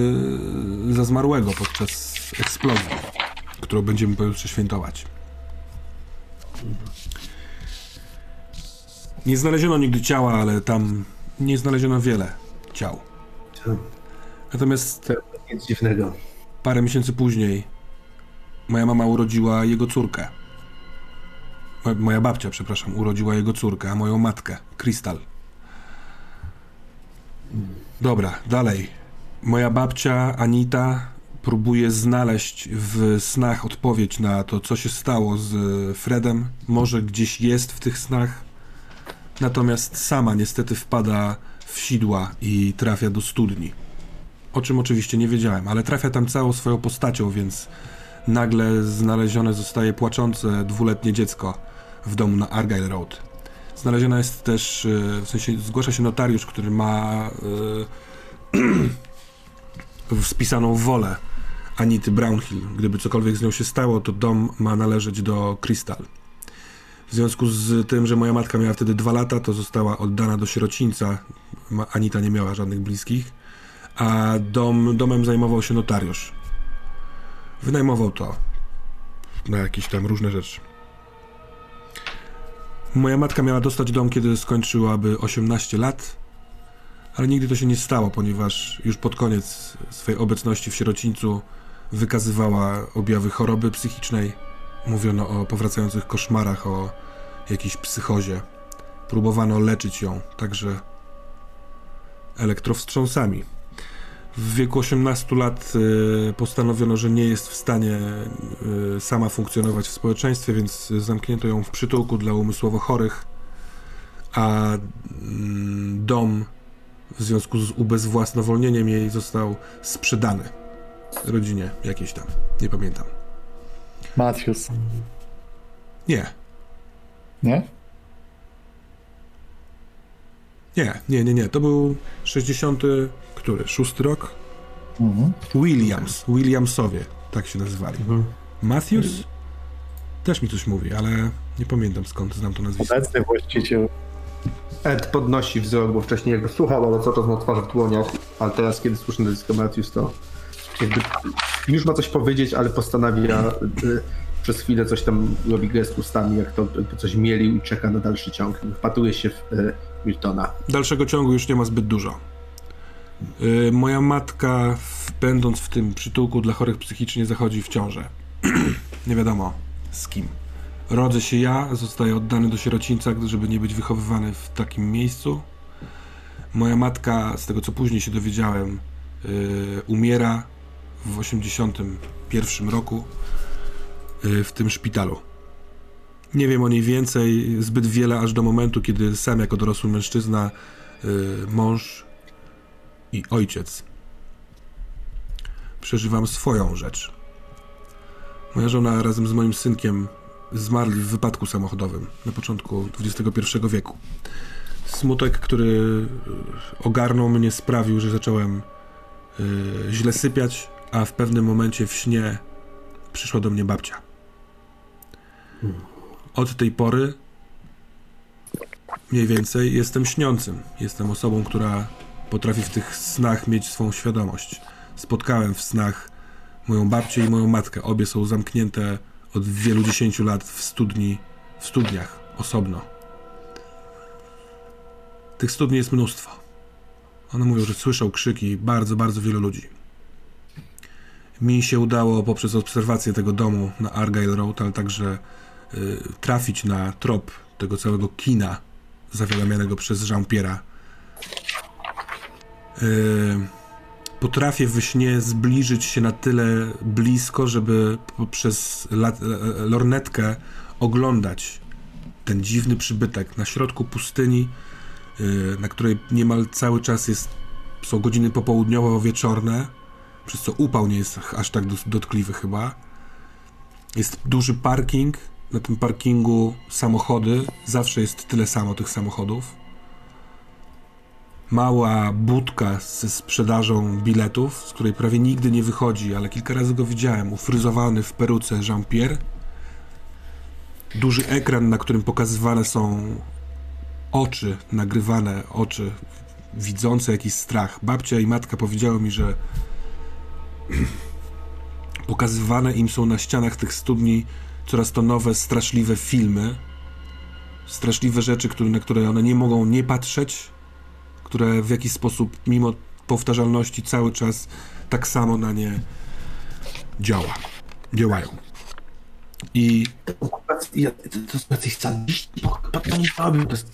za zmarłego podczas eksplozji, którą będziemy pojutrze świętować. Nie znaleziono nigdy ciała, ale tam nie znaleziono wiele ciał. Natomiast To nic dziwnego. parę miesięcy później moja mama urodziła jego córkę. Mo- Moja babcia, przepraszam, urodziła jego córkę, a moją matkę, Krystal. Dobra, dalej. Moja babcia, Anita, próbuje znaleźć w snach odpowiedź na to, co się stało z Fredem. Może gdzieś jest w tych snach. Natomiast sama niestety wpada w sidła i trafia do studni. O czym oczywiście nie wiedziałem, ale trafia tam całą swoją postacią, więc nagle znalezione zostaje płaczące dwuletnie dziecko w domu na Argyle Road. Znaleziona jest też, e, w sensie zgłasza się notariusz, który ma e, spisaną wolę Anity Brownhill. Gdyby cokolwiek z nią się stało, to dom ma należeć do Crystal. W związku z tym, że moja matka miała wtedy dwa lata, to została oddana do sierocińca. Anita nie miała żadnych bliskich a dom, domem zajmował się notariusz. Wynajmował to na jakieś tam różne rzeczy. Moja matka miała dostać dom, kiedy skończyłaby 18 lat, ale nigdy to się nie stało, ponieważ już pod koniec swojej obecności w sierocińcu wykazywała objawy choroby psychicznej. Mówiono o powracających koszmarach, o jakiejś psychozie. Próbowano leczyć ją, także elektrowstrząsami. W wieku 18 lat y, postanowiono, że nie jest w stanie y, sama funkcjonować w społeczeństwie, więc zamknięto ją w przytułku dla umysłowo chorych, a mm, dom w związku z ubezwłasnowolnieniem jej został sprzedany rodzinie jakiejś tam, nie pamiętam. Matthews, Nie, nie? nie, nie, nie, nie, to był 60. który? Szósty rok? Mhm. Williams, Williamsowie, tak się nazywali. Matthews? Też mi coś mówi, ale nie pamiętam skąd znam to nazwisko. Obecny właściciel. Ed podnosi wzrok, bo wcześniej jakby słuchał, ale cały czas ma twarz w dłoniach, ale teraz, kiedy słyszy nazwisko Matthews, to jakby już ma coś powiedzieć, ale postanawia y, przez chwilę coś tam robi gest ustami, jak to jakby coś mielił i czeka na dalszy ciąg. Wpatruje się w y, Miltona. Dalszego ciągu już nie ma zbyt dużo. Y, moja matka, będąc w tym przytułku dla chorych psychicznie, zachodzi w ciążę. nie wiadomo z kim. Rodzę się ja, zostaję oddany do sierocińca, żeby nie być wychowywany w takim miejscu. Moja matka, z tego co później się dowiedziałem, y, umiera w 81 roku y, w tym szpitalu. Nie wiem o niej więcej, zbyt wiele, aż do momentu, kiedy sam jako dorosły mężczyzna, y, mąż i ojciec przeżywam swoją rzecz. Moja żona razem z moim synkiem zmarli w wypadku samochodowym na początku XXI wieku. Smutek, który y, ogarnął mnie, sprawił, że zacząłem y, źle sypiać, a w pewnym momencie w śnie przyszła do mnie babcia. Od tej pory mniej więcej jestem śniącym. Jestem osobą, która potrafi w tych snach mieć swą świadomość. Spotkałem w snach moją babcię i moją matkę. Obie są zamknięte od wielu dziesięciu lat w studni, w studniach, osobno. Tych studni jest mnóstwo. One mówią, że słyszą krzyki bardzo, bardzo wielu ludzi. Mi się udało poprzez obserwację tego domu na Argyle Road, ale także y, trafić na trop tego całego kina zawiadamianego przez Jean-Pierre'a. Y, potrafię we śnie zbliżyć się na tyle blisko, żeby poprzez lat, e, lornetkę oglądać ten dziwny przybytek na środku pustyni, y, na której niemal cały czas jest, są godziny popołudniowo-wieczorne, przez co upał nie jest aż tak dotkliwy chyba. Jest duży parking, na tym parkingu samochody, zawsze jest tyle samo tych samochodów. Mała budka ze sprzedażą biletów, z której prawie nigdy nie wychodzi, ale kilka razy go widziałem, ufryzowany w peruce Jean-Pierre. Duży ekran, na którym pokazywane są oczy, nagrywane oczy, widzące jakiś strach. Babcia i matka powiedziały mi, że pokazywane im są na ścianach tych studni coraz to nowe, straszliwe filmy, straszliwe rzeczy, które, na które one nie mogą nie patrzeć, które w jakiś sposób, mimo powtarzalności, cały czas tak samo na nie działa, działają. I to, to są jacyś sadiści, jest...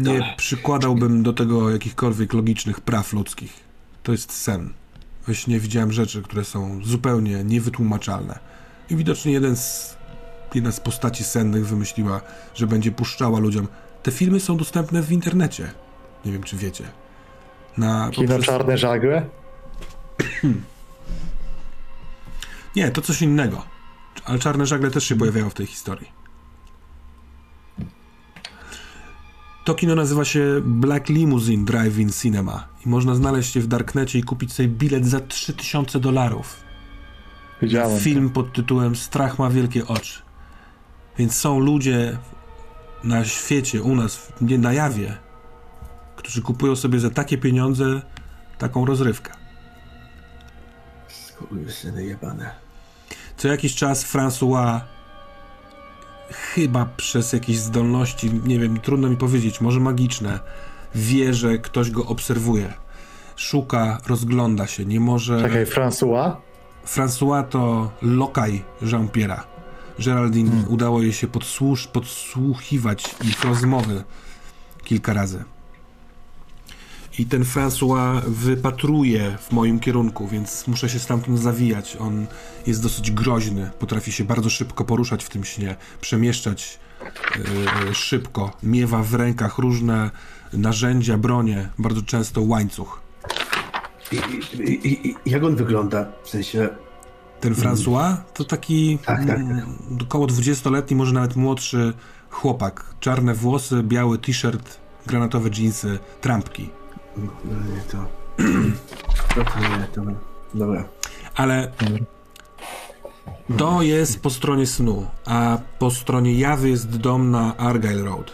Nie przykładałbym do tego jakichkolwiek logicznych praw ludzkich. To jest sen. We śnie widziałem rzeczy, które są zupełnie niewytłumaczalne. I widocznie jeden z, jedna z postaci sennych wymyśliła, że będzie puszczała ludziom. Te filmy są dostępne w internecie. Nie wiem, czy wiecie. Na, Kino poprzez- Czarne Żagle? Nie, to coś innego. Ale czarne żagle też się pojawiają w tej historii. To kino nazywa się Black Limousine Drive-In Cinema i można znaleźć je w Darknecie i kupić sobie bilet za 3000 dolarów. Widziałem. Film pod tytułem Strach ma wielkie oczy. Więc są ludzie na świecie, u nas, nie na jawie, którzy kupują sobie za takie pieniądze taką rozrywkę. Skurwysyny jebane. Co jakiś czas François chyba przez jakieś zdolności, nie wiem, trudno mi powiedzieć, może magiczne, wie, że ktoś go obserwuje. Szuka, rozgląda się, nie może... Czekaj, François? François to lokaj Jean-Pierre'a. Geraldine udało jej się podsłusz, podsłuchiwać ich rozmowy kilka razy. I ten François wypatruje w moim kierunku, więc muszę się stamtąd zawijać. On jest dosyć groźny, potrafi się bardzo szybko poruszać w tym śnie, przemieszczać yy, szybko, miewa w rękach różne narzędzia, bronie, bardzo często łańcuch. I, i, i jak on wygląda? W sensie... Ten François to taki Tak, tak, mm, około 20-letni, może nawet młodszy chłopak. Czarne włosy, biały t-shirt, granatowe dżinsy, trampki. No nie, to... No to nie, to... Dobra. Ale to jest po stronie snu, a po stronie jawy jest dom na Argyle Road.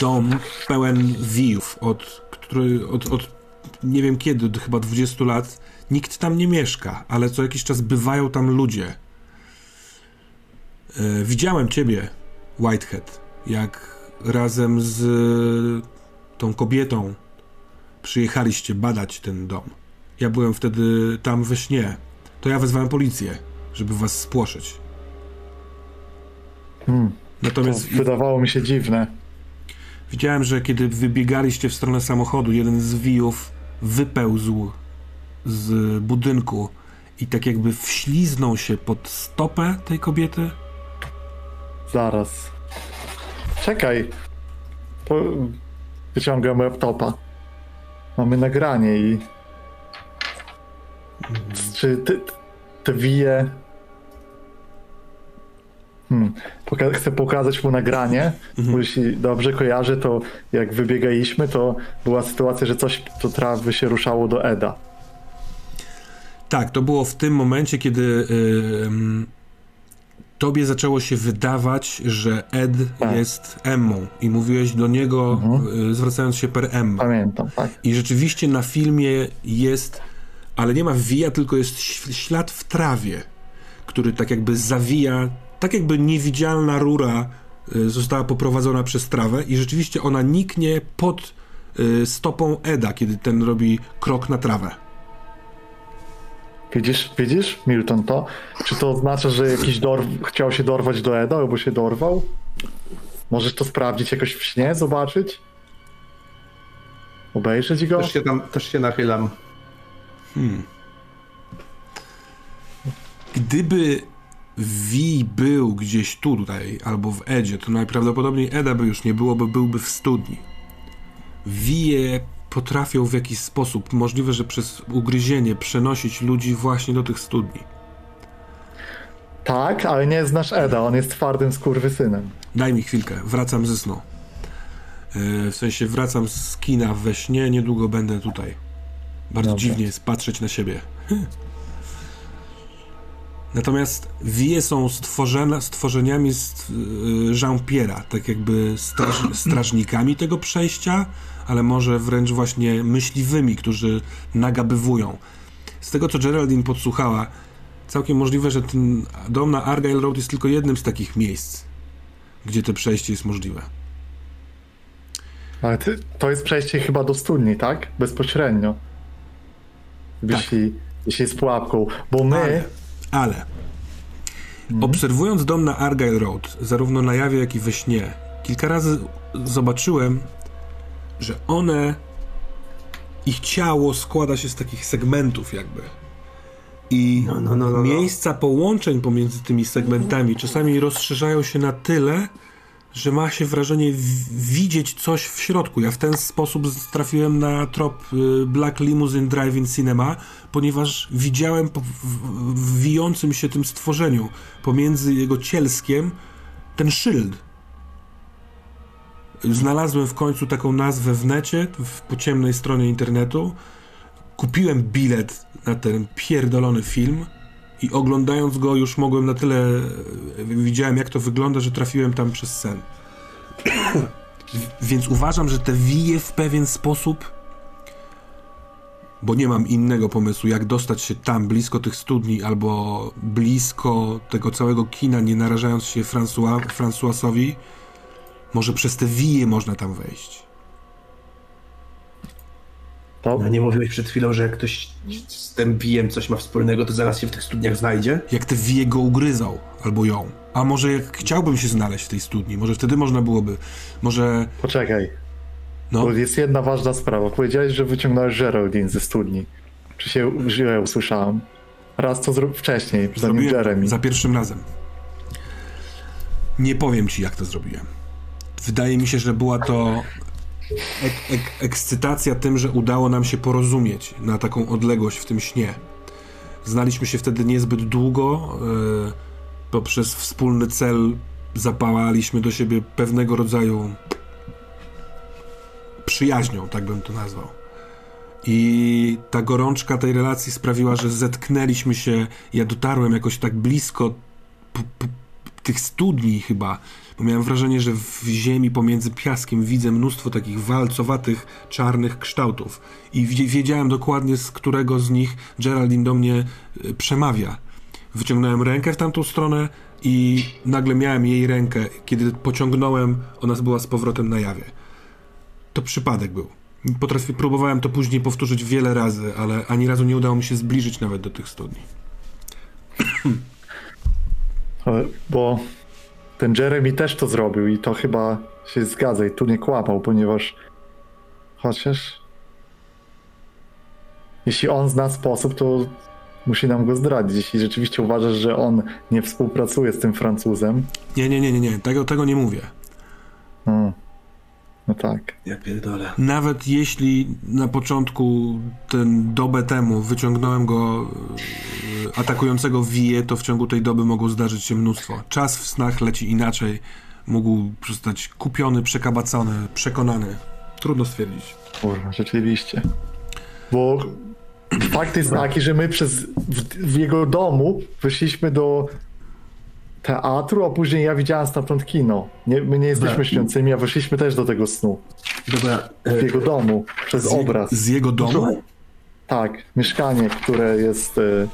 Dom pełen wijów, od, który, od, od nie wiem kiedy, od chyba 20 lat, nikt tam nie mieszka, ale co jakiś czas bywają tam ludzie. E, widziałem ciebie, Whitehead, jak razem z e, tą kobietą przyjechaliście badać ten dom. Ja byłem wtedy tam we śnie. To ja wezwałem policję, żeby was spłoszyć. Hmm. To Natomiast wydawało mi się dziwne. widziałem, że kiedy wybiegaliście w stronę samochodu, jeden z wijów wypełzł z budynku i tak jakby wśliznął się pod stopę tej kobiety. Zaraz. Czekaj. Po... Wyciągam laptopa. Mamy nagranie i... Czy ty, te wije... Hmm. Poka- chcę pokazać mu nagranie, bo jeśli dobrze kojarzę, to jak wybiegaliśmy, to była sytuacja, że coś to trawy się ruszało do Eda. Tak, to było w tym momencie, kiedy y, ym, tobie zaczęło się wydawać, że Ed Tak. jest Emmą i mówiłeś do niego, y, zwracając się per Emma. Pamiętam, tak. I rzeczywiście na filmie jest, ale nie ma wija, tylko jest ślad w trawie, który tak jakby zawija, tak jakby niewidzialna rura y, została poprowadzona przez trawę i rzeczywiście ona niknie pod y, stopą Eda, kiedy ten robi krok na trawę. Widzisz, widzisz, Milton, to? Czy to oznacza, że jakiś dorw chciał się dorwać do Eda, albo się dorwał? Możesz to sprawdzić jakoś w śnie, zobaczyć? Obejrzeć go? Też się tam, też się nachylam. Gdyby Vi był gdzieś tu, tutaj, albo w Edzie, to najprawdopodobniej Eda by już nie było, bo byłby w studni. Wije potrafią w jakiś sposób, możliwe, że przez ugryzienie, przenosić ludzi właśnie do tych studni. Tak, ale nie znasz Eda, on jest twardym skurwysynem. Daj mi chwilkę, wracam ze snu. Yy, w sensie wracam z kina we śnie, niedługo będę tutaj. Bardzo Dobra. dziwnie jest patrzeć na siebie. Natomiast wije są stworzone, stworzeniami yy, Jean-Pierre'a, tak jakby straż, strażnikami tego przejścia, ale może wręcz właśnie myśliwymi, którzy nagabywują. Z tego, co Geraldine podsłuchała, całkiem możliwe, że ten dom na Argyle Road jest tylko jednym z takich miejsc, gdzie to przejście jest możliwe. Ale to jest przejście chyba do studni, tak? Bezpośrednio. Jeśli, jeśli jest pułapką. Bo my... Ale, ale obserwując dom na Argyle Road, zarówno na jawie, jak i we śnie, kilka razy zobaczyłem, że one, ich ciało składa się z takich segmentów jakby. I no, no, no, no. miejsca połączeń pomiędzy tymi segmentami czasami rozszerzają się na tyle, że ma się wrażenie widzieć coś w środku. Ja w ten sposób trafiłem na trop y, Black Limousine Drive-In Cinema, ponieważ widziałem w wijącym się tym stworzeniu pomiędzy jego cielskiem ten szyld. Znalazłem w końcu taką nazwę w necie, w, po ciemnej stronie internetu. Kupiłem bilet na ten pierdolony film i oglądając go już mogłem na tyle widziałem jak to wygląda, że trafiłem tam przez sen. Więc uważam, że te wije w pewien sposób bo nie mam innego pomysłu, jak dostać się tam, blisko tych studni, albo blisko tego całego kina, nie narażając się François, Françoisowi. Może przez te wije można tam wejść. To, No nie mówiłeś przed chwilą, że jak ktoś z tym bijem coś ma wspólnego, to zaraz się w tych studniach znajdzie? Jak te wije go ugryzą, albo ją. A może jak chciałbym się znaleźć w tej studni, może wtedy można byłoby, może... poczekaj. No, Bo jest jedna ważna sprawa. Powiedziałeś, że wyciągnąłeś Geraldine ze studni. Czy się źle usłyszałem? Raz to zrób wcześniej, zanim zrobiłem Jeremy. za pierwszym razem. Nie powiem ci, jak to zrobiłem. Wydaje mi się, że była to ek ek ekscytacja tym, że udało nam się porozumieć na taką odległość w tym śnie. Znaliśmy się wtedy niezbyt długo. Yy, poprzez wspólny cel zapałaliśmy do siebie pewnego rodzaju przyjaźnią, tak bym to nazwał. I ta gorączka tej relacji sprawiła, że zetknęliśmy się. Ja dotarłem jakoś tak blisko tych studni chyba, bo miałem wrażenie, że w ziemi pomiędzy piaskiem widzę mnóstwo takich walcowatych, czarnych kształtów. I wi- wiedziałem dokładnie, z którego z nich Geraldine do mnie y, przemawia. Wyciągnąłem rękę w tamtą stronę i nagle miałem jej rękę. Kiedy pociągnąłem, ona była z powrotem na jawie. To przypadek był. Potrafi, próbowałem to później powtórzyć wiele razy, ale ani razu nie udało mi się zbliżyć nawet do tych studni. Ale- Bo ten Jeremy też to zrobił i to chyba się zgadza i tu nie kłamał, ponieważ chociaż jeśli on zna sposób, to musi nam go zdradzić. Jeśli rzeczywiście uważasz, że on nie współpracuje z tym Francuzem, Nie, nie, nie, nie, nie. Tego, tego nie mówię. no, no tak. Ja pierdolę. Nawet jeśli na początku, ten dobę temu, wyciągnąłem go e, atakującego wije, to w ciągu tej doby mogło zdarzyć się mnóstwo. Czas w snach leci inaczej. Mógł zostać kupiony, przekabacony, przekonany. Trudno stwierdzić. Kurwa, rzeczywiście. Bo fakt jest taki, że my przez w, w jego domu wyszliśmy do teatru, a później ja widziałem stamtąd kino. Nie, my nie jesteśmy Dobra. śniącymi, a wyszliśmy też do tego snu. Dobra, W e, jego domu, przez Z, obraz. z jego domu? Tak, mieszkanie, które jest e,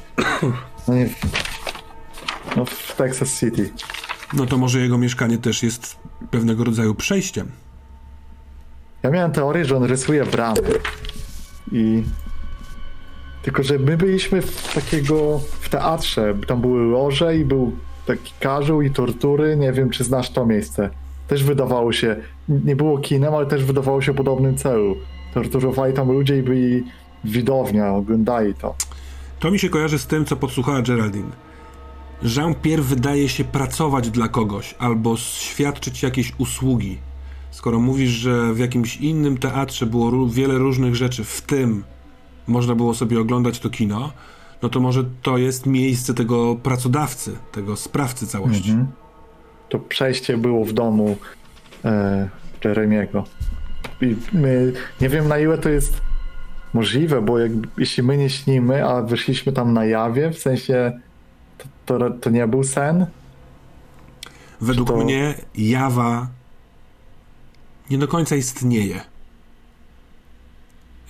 no nie, no w Texas City. No to może jego mieszkanie też jest pewnego rodzaju przejściem. Ja miałem teorię, że on rysuje bramy. I. Tylko, że my byliśmy w takiego. w teatrze. Tam były loże i był taki karzeł i tortury. Nie wiem, czy znasz to miejsce. Też wydawało się. Nie było kinem, ale też wydawało się podobnym celu. Torturowali tam ludzie i byli widownia, oglądali to. To mi się kojarzy z tym, co podsłuchała Geraldine. Jean-Pierre wydaje się pracować dla kogoś albo świadczyć jakieś usługi. Skoro mówisz, że w jakimś innym teatrze było wiele różnych rzeczy, w tym można było sobie oglądać to kino, no to może to jest miejsce tego pracodawcy, tego sprawcy całości. Mhm. To przejście było w domu e, Jeremiego. I my, nie wiem na ile to jest możliwe, bo jak, jeśli my nie śnimy, a wyszliśmy tam na jawie, w sensie to, to, to nie był sen, Według to- mnie Jawa nie do końca istnieje.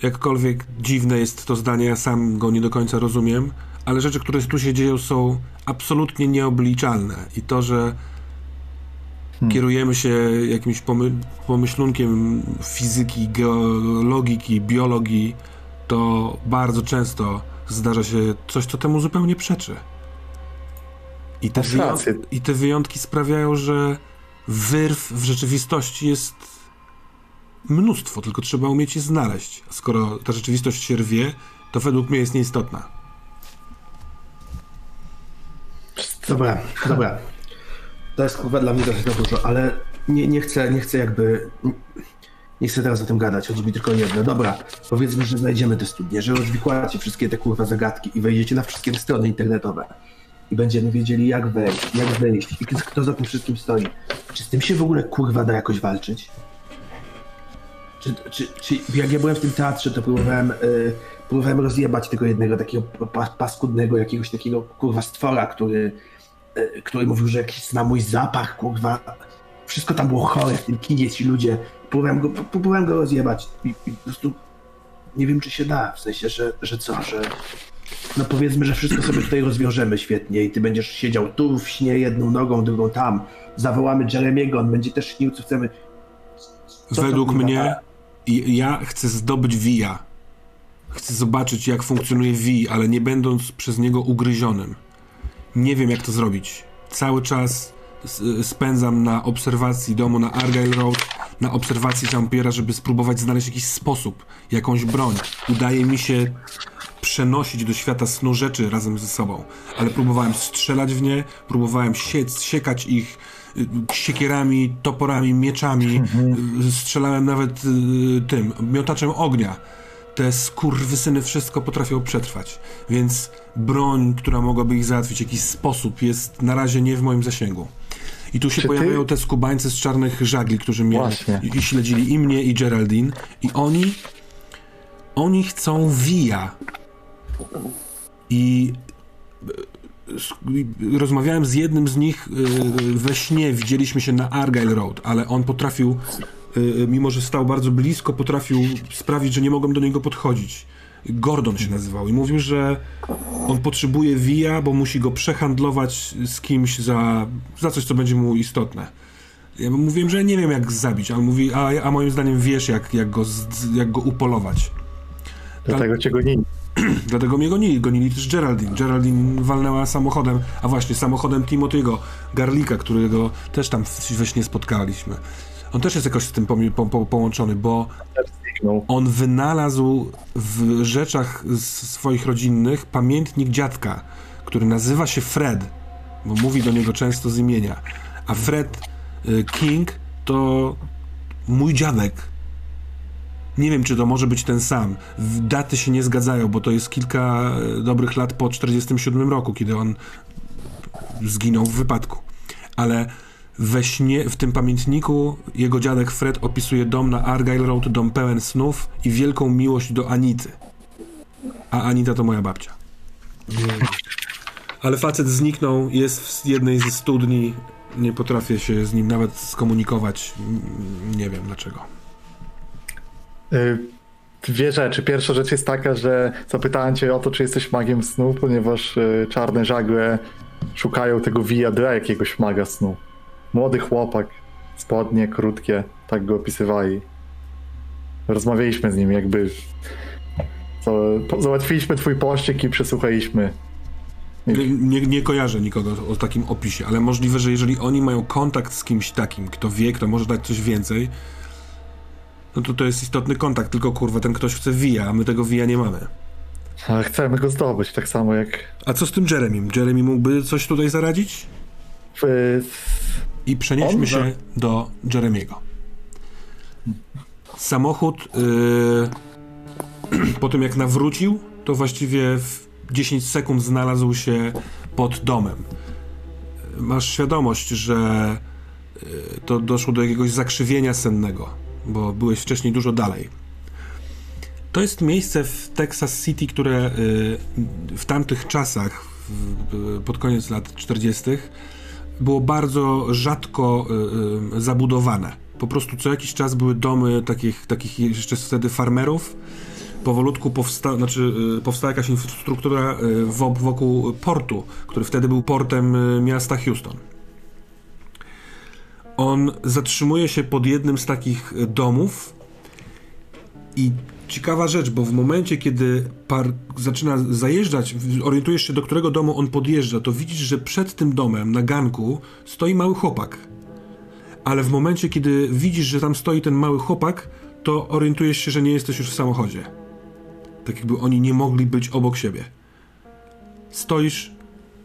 Jakkolwiek dziwne jest to zdanie, ja sam go nie do końca rozumiem, ale rzeczy, które tu się dzieją, są absolutnie nieobliczalne. I to, że kierujemy się jakimś pomy pomyślunkiem fizyki, geologiki, biologii, to bardzo często zdarza się coś, co temu zupełnie przeczy. I te, wyjątki, I te wyjątki sprawiają, że wyrw w rzeczywistości jest mnóstwo, tylko trzeba umieć je znaleźć. Skoro ta rzeczywistość się rwie, to według mnie jest nieistotna. Dobra, dobra. To jest kurwa dla mnie za dużo, ale nie, nie chcę, nie chcę jakby... Nie chcę teraz o tym gadać, chodzi mi tylko jedno. Dobra, powiedzmy, że znajdziemy te studnie, że rozwikłacie wszystkie te kurwa zagadki i wejdziecie na wszystkie strony internetowe. I będziemy wiedzieli jak wejść, jak wyjść i kto za tym wszystkim stoi. Czy z tym się w ogóle kurwa da jakoś walczyć? Czy, czy, czy jak ja byłem w tym teatrze, to próbowałem, y, próbowałem rozjebać tego jednego takiego pa, paskudnego, jakiegoś takiego kurwa stwora, który, y, który mówił, że jakiś zna mój zapach, kurwa. Wszystko tam było chore w tym kinie, ci ludzie. Próbowałem go, próbowałem go rozjebać i, i po prostu nie wiem, czy się da. W sensie, że, że co, że no powiedzmy, że wszystko sobie tutaj rozwiążemy świetnie i ty będziesz siedział tu w śnie jedną nogą, drugą tam. Zawołamy Jeremiego, on będzie też śnił, co chcemy. Co Według mnie i- ja chcę zdobyć Via. Chcę zobaczyć, jak funkcjonuje Vi, ale nie będąc przez niego ugryzionym. Nie wiem, jak to zrobić. Cały czas spędzam na obserwacji domu na Argyle Road, na obserwacji Jampiera, żeby spróbować znaleźć jakiś sposób, jakąś broń. Udaje mi się przenosić do świata snu rzeczy razem ze sobą, ale próbowałem strzelać w nie, próbowałem siec, siekać ich siekierami, toporami, mieczami, y, strzelałem nawet y, tym, miotaczem ognia. Te skurwysyny wszystko potrafią przetrwać, więc broń, która mogłaby ich załatwić w jakiś sposób jest na razie nie w moim zasięgu. I tu się Czy ty- pojawiają te skubańcy z czarnych żagli, którzy mnie Właśnie. i, i śledzili i mnie, i Geraldine, i oni oni chcą s- i rozmawiałem z jednym z nich e, we śnie, widzieliśmy się na Argyle Road, ale on potrafił, e, mimo że stał bardzo blisko, potrafił sprawić, że nie mogłem do niego podchodzić. Gordon się nazywał i mówił, że on potrzebuje Via, bo musi go przehandlować z kimś za, za coś, co będzie mu istotne. Ja mówiłem, że nie wiem jak zabić, a on mówi, a, a moim zdaniem wiesz jak, jak, go, jak go upolować. Dlatego cię gonili. Dlatego mnie gonili. Gonili też Geraldine. Geraldine walnęła samochodem, a właśnie samochodem Timothy'ego Garlika, którego też tam we śnie spotkaliśmy. On też jest jakoś z tym po, po, połączony, bo on wynalazł w rzeczach swoich rodzinnych pamiętnik dziadka, który nazywa się Fred, bo mówi do niego często z imienia. A Fred y, King to mój dziadek. Nie wiem, czy to może być ten sam. Daty się nie zgadzają, bo to jest kilka e, dobrych lat po 47 roku, kiedy on zginął w wypadku. Ale we śnie, w tym pamiętniku jego dziadek Fred opisuje dom na Argyle Road, dom pełen snów i wielką miłość do Anity. A Anita to moja babcia. Ale facet zniknął, jest w jednej ze studni. Nie potrafię się z nim nawet skomunikować. Nie wiem dlaczego. Y, Dwie rzeczy. Pierwsza rzecz jest taka, że zapytałem cię o to, czy jesteś magiem snu, ponieważ y, czarne żagle szukają tego via dla jakiegoś maga snu. Młody chłopak, spodnie krótkie, tak go opisywali. Rozmawialiśmy z nim, jakby. Załatwiliśmy twój pościg i przesłuchaliśmy. Nie, nie kojarzę nikogo o takim opisie, ale możliwe, że jeżeli oni mają kontakt z kimś takim, kto wie, kto może dać coś więcej, no to to jest istotny kontakt, tylko kurwa, ten ktoś chce via, a my tego via nie mamy. Ale chcemy go zdobyć, tak samo jak. A co z tym Jeremim? Jeremy mógłby coś tutaj zaradzić? W, I przenieśmy On się do Jeremiego. Samochód yy, po tym jak nawrócił, to właściwie w 10 sekund znalazł się pod domem. Masz świadomość, że yy, to doszło do jakiegoś zakrzywienia sennego, bo byłeś wcześniej dużo dalej. To jest miejsce w Texas City, które yy, w tamtych czasach, w, pod koniec lat 40., było bardzo rzadko y, y, zabudowane. Po prostu co jakiś czas były domy takich, takich jeszcze wtedy farmerów, powolutku powsta, znaczy, y, powstała jakaś infrastruktura y, wo- wokół portu, który wtedy był portem y, miasta Houston. On zatrzymuje się pod jednym z takich y, domów i ciekawa rzecz, bo w momencie, kiedy par zaczyna zajeżdżać, orientujesz się, do którego domu on podjeżdża, to widzisz, że przed tym domem, na ganku, stoi mały chłopak. Ale w momencie, kiedy widzisz, że tam stoi ten mały chłopak, to orientujesz się, że nie jesteś już w samochodzie. Tak jakby oni nie mogli być obok siebie. Stoisz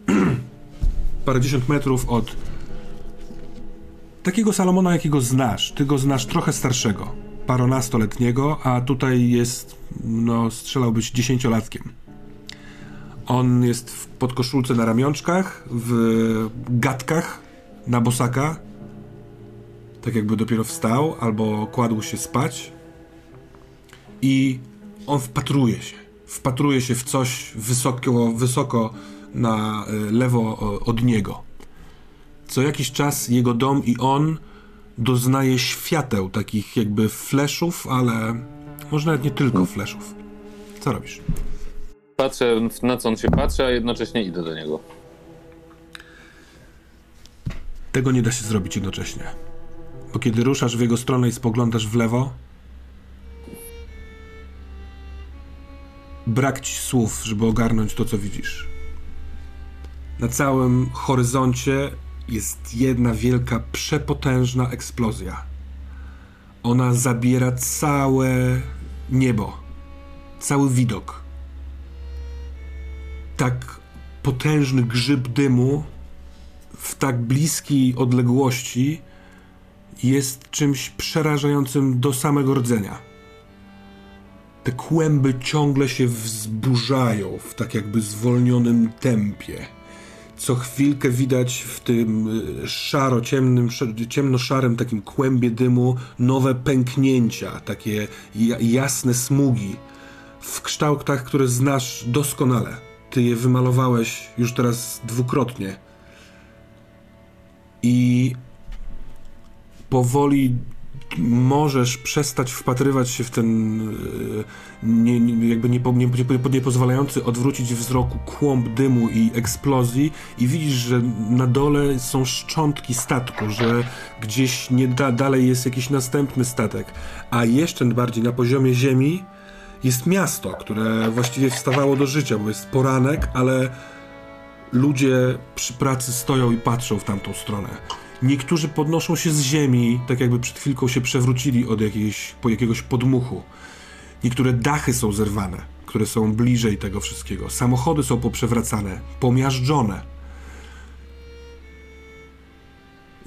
parędziesiąt metrów od takiego Salomona, jakiego znasz. Ty go znasz trochę starszego, paronastoletniego, a tutaj jest, no, strzelałbyś dziesięciolatkiem. On jest w podkoszulce na ramionczkach, w gadkach na bosaka, tak jakby dopiero wstał albo kładł się spać. I on wpatruje się. Wpatruje się w coś wysoko, wysoko na y, lewo o- od niego. Co jakiś czas jego dom i on doznaje świateł, takich jakby fleszów, ale może nawet nie tylko fleszów. Co robisz? Patrzę, na co on się patrzy, a jednocześnie idę do niego. Tego nie da się zrobić jednocześnie. Bo kiedy ruszasz w jego stronę i spoglądasz w lewo, brak ci słów, żeby ogarnąć to, co widzisz. Na całym horyzoncie jest jedna wielka, przepotężna eksplozja. Ona zabiera całe niebo, cały widok. Tak potężny grzyb dymu w tak bliskiej odległości jest czymś przerażającym do samego rdzenia. Te kłęby ciągle się wzburzają w tak jakby zwolnionym tempie. Co chwilkę widać w tym y, szaro-ciemnym, sz- ciemno-szarym takim kłębie dymu nowe pęknięcia, takie ja- jasne smugi w kształtach, które znasz doskonale. Ty je wymalowałeś już teraz dwukrotnie i powoli możesz przestać wpatrywać się w ten e, nie, nie, jakby nie, nie, nie, nie pozwalający odwrócić wzroku kłąb dymu i eksplozji i widzisz, że na dole są szczątki statku, że gdzieś nie da, dalej jest jakiś następny statek, a jeszcze bardziej na poziomie ziemi jest miasto, które właściwie wstawało do życia, bo jest poranek, ale ludzie przy pracy stoją i patrzą w tamtą stronę. Niektórzy podnoszą się z ziemi, tak jakby przed chwilką się przewrócili od jakiejś, po jakiegoś podmuchu. Niektóre dachy są zerwane, które są bliżej tego wszystkiego. Samochody są poprzewracane, pomiażdżone.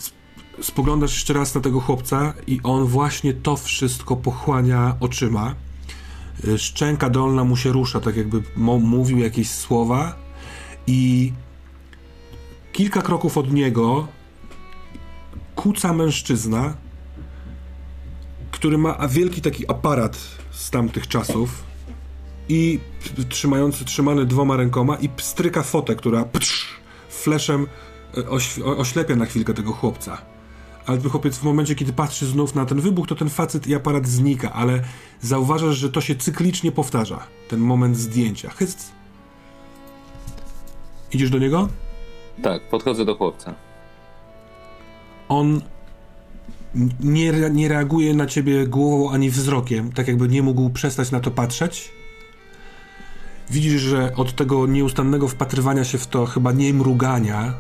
Sp- Spoglądasz jeszcze raz na tego chłopca i on właśnie to wszystko pochłania oczyma. Y, Szczęka dolna mu się rusza, tak jakby mówił jakieś słowa i kilka kroków od niego kuca mężczyzna, który ma wielki taki aparat z tamtych czasów i trzymający, trzymany dwoma rękoma i pstryka fotę, która ptrz, fleszem e, oślepia na chwilkę tego chłopca. Ale ten chłopiec w momencie, kiedy patrzy znów na ten wybuch, to ten facet i aparat znika, ale zauważasz, że to się cyklicznie powtarza. Ten moment zdjęcia. Hyc. Idziesz do niego? Tak, podchodzę do chłopca. On nie, nie reaguje na ciebie głową ani wzrokiem, tak jakby nie mógł przestać na to patrzeć. Widzisz, że od tego nieustannego wpatrywania się w to, chyba nie mrugania,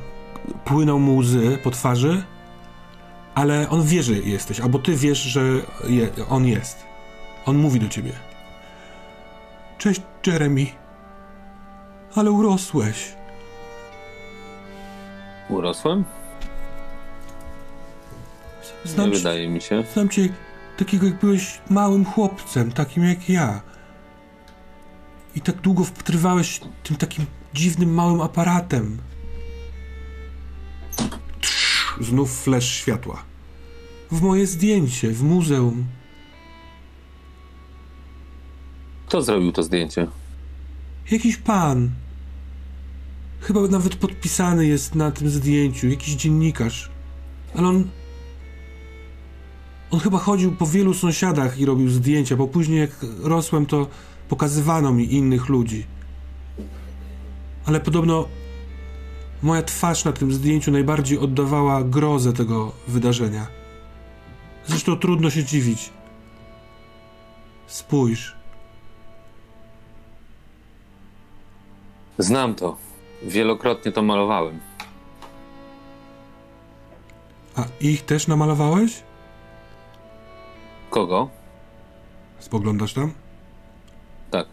płyną mu łzy po twarzy, ale on wie, że jesteś, albo ty wiesz, że je, on jest. On mówi do ciebie. Cześć, Jeremy. Ale urosłeś. Urosłem? Znam Nie cię- wydaje mi się. Znam cię takiego, jak byłeś małym chłopcem, takim jak ja. I tak długo wpatrywałeś tym takim dziwnym, małym aparatem. Trz, znów flash światła. W moje zdjęcie, w muzeum. Kto zrobił to zdjęcie? Jakiś pan. Chyba nawet podpisany jest na tym zdjęciu, jakiś dziennikarz. Ale on. On chyba chodził po wielu sąsiadach i robił zdjęcia, bo później jak rosłem, to Pokazywano mi innych ludzi. Ale podobno moja twarz na tym zdjęciu najbardziej oddawała grozę tego wydarzenia. Zresztą trudno się dziwić. Spójrz. Znam to. Wielokrotnie to malowałem. A ich też namalowałeś? Kogo? Spoglądasz tam? Tak.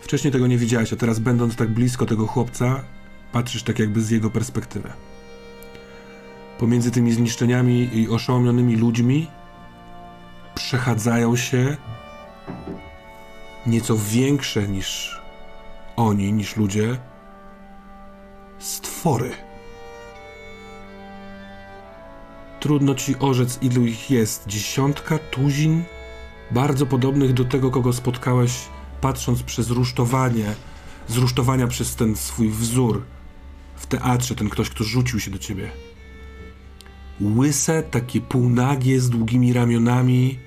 Wcześniej tego nie widziałeś, a teraz będąc tak blisko tego chłopca, patrzysz tak jakby z jego perspektywy. Pomiędzy tymi zniszczeniami i oszołomionymi ludźmi przechadzają się nieco większe niż oni, niż ludzie, stwory. Trudno ci orzec, ilu ich jest. Dziesiątka, tuzin, bardzo podobnych do tego, kogo spotkałeś, patrząc przez rusztowanie, z rusztowania przez ten swój wzór w teatrze, ten ktoś, kto rzucił się do ciebie. Łyse, takie półnagie, z długimi ramionami,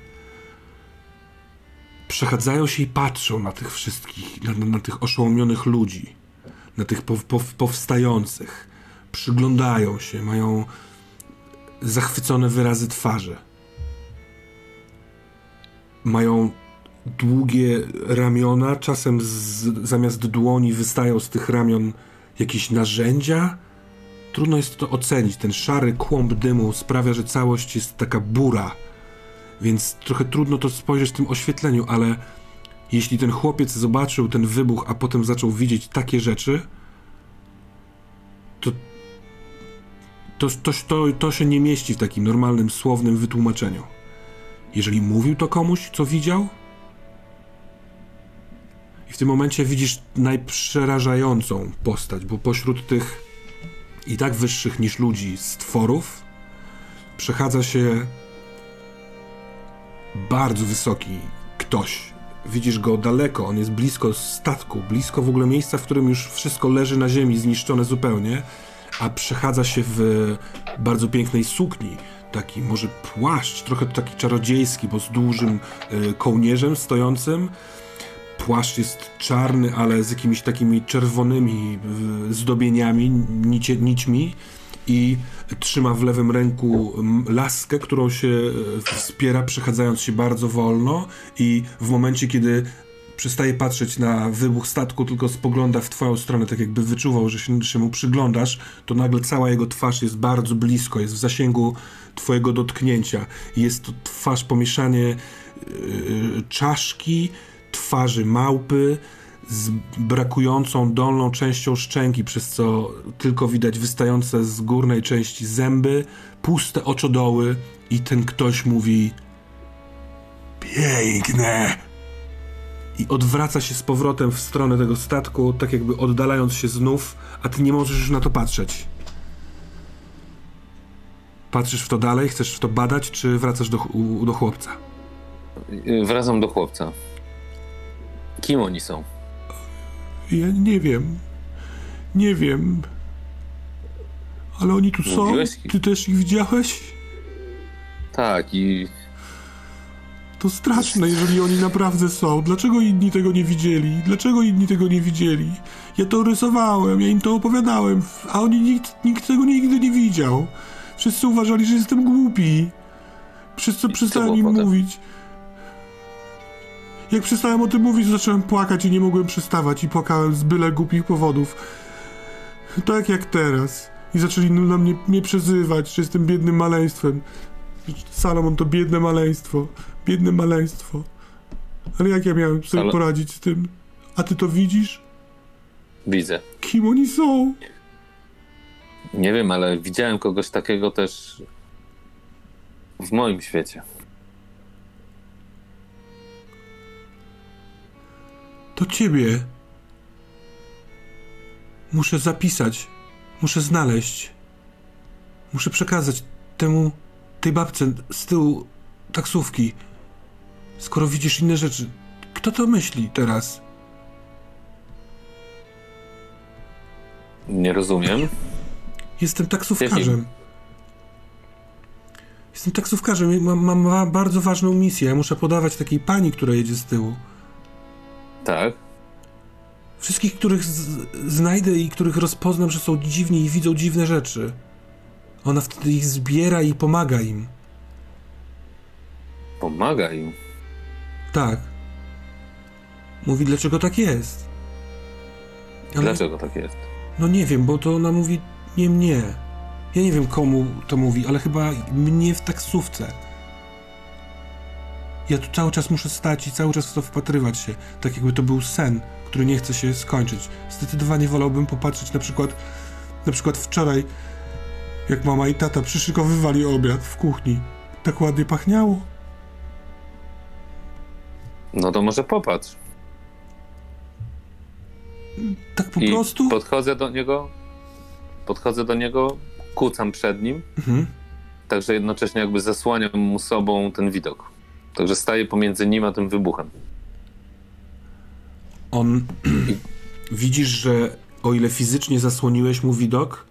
przechadzają się i patrzą na tych wszystkich, na, na tych oszołomionych ludzi, na tych pow, pow, powstających. Przyglądają się, mają zachwycone wyrazy twarzy. Mają długie ramiona, czasem z, zamiast dłoni wystają z tych ramion jakieś narzędzia. Trudno jest to ocenić. Ten szary kłąb dymu sprawia, że całość jest taka bura, więc trochę trudno to spojrzeć w tym oświetleniu, ale jeśli ten chłopiec zobaczył ten wybuch, a potem zaczął widzieć takie rzeczy, to to, to, to, to się nie mieści w takim normalnym, słownym wytłumaczeniu. Jeżeli mówił to komuś, co widział, i w tym momencie widzisz najprzerażającą postać, bo pośród tych i tak wyższych niż ludzi stworów przechadza się bardzo wysoki ktoś. Widzisz go daleko, on jest blisko statku, blisko w ogóle miejsca, w którym już wszystko leży na ziemi, zniszczone zupełnie, a przechadza się w bardzo pięknej sukni. Taki może płaszcz, trochę taki czarodziejski, bo z dużym y, kołnierzem stojącym. Płaszcz jest czarny, ale z jakimiś takimi czerwonymi y, zdobieniami, nicie, nićmi i trzyma w lewym ręku laskę, którą się y, wspiera, przechadzając się bardzo wolno i w momencie, kiedy przestaje patrzeć na wybuch statku, tylko spogląda w twoją stronę, tak jakby wyczuwał, że się, że mu przyglądasz, to nagle cała jego twarz jest bardzo blisko, jest w zasięgu twojego dotknięcia. Jest to twarz, pomieszanie yy, czaszki, twarzy małpy z brakującą dolną częścią szczęki, przez co tylko widać wystające z górnej części zęby, puste oczodoły i ten ktoś mówi piękne i odwraca się z powrotem w stronę tego statku, tak jakby oddalając się znów, a ty nie możesz już na to patrzeć. Patrzysz w to dalej, chcesz w to badać, czy wracasz do, do chłopca? Wracam do chłopca. Kim oni są? Ja nie wiem. Nie wiem. Ale oni tu są? Mówiłeś? Ty też ich widziałeś? Tak, i To straszne, jeżeli oni naprawdę są. Dlaczego inni tego nie widzieli? Dlaczego inni tego nie widzieli? Ja to rysowałem, ja im to opowiadałem, a oni nikt, nikt tego nigdy nie widział. Wszyscy uważali, że jestem głupi. Przez co przestałem im potem? mówić. Jak przestałem o tym mówić, zacząłem płakać i nie mogłem przestawać i płakałem z byle głupich powodów. Tak jak teraz. I zaczęli na mnie, mnie przezywać, że jestem biednym maleństwem. Salomon to biedne maleństwo. Biedne maleństwo. Ale jak ja miałem sobie Ale- poradzić z tym? A ty to widzisz? widzę. Kim oni są? Nie wiem, ale widziałem kogoś takiego też w moim świecie. To ciebie. Muszę zapisać. Muszę znaleźć. Muszę przekazać temu, tej babce z tyłu taksówki. Skoro widzisz inne rzeczy, kto to myśli teraz? Nie rozumiem. Jestem taksówkarzem. Jestem taksówkarzem, mam, mam bardzo ważną misję. Ja muszę podawać takiej pani, która jedzie z tyłu. Tak. Wszystkich, których z, znajdę i których rozpoznam, że są dziwni i widzą dziwne rzeczy. Ona wtedy ich zbiera i pomaga im. Pomaga im. Tak. Mówi, dlaczego tak jest. Ale- Dlaczego tak jest? No nie wiem, bo to ona mówi nie mnie. Ja nie wiem komu to mówi, ale chyba mnie w taksówce. Ja tu cały czas muszę stać i cały czas w to wpatrywać się, tak jakby to był sen, który nie chce się skończyć. Zdecydowanie wolałbym popatrzeć na przykład, na przykład wczoraj, jak mama i tata przyszykowywali obiad w kuchni. Tak ładnie pachniało. No to może popatrz. Tak po I prostu. podchodzę do niego, podchodzę do niego, kucam przed nim, Mhm. także jednocześnie jakby zasłaniam mu sobą ten widok. Także staję pomiędzy nim a tym wybuchem. On widzisz, że o ile fizycznie zasłoniłeś mu widok,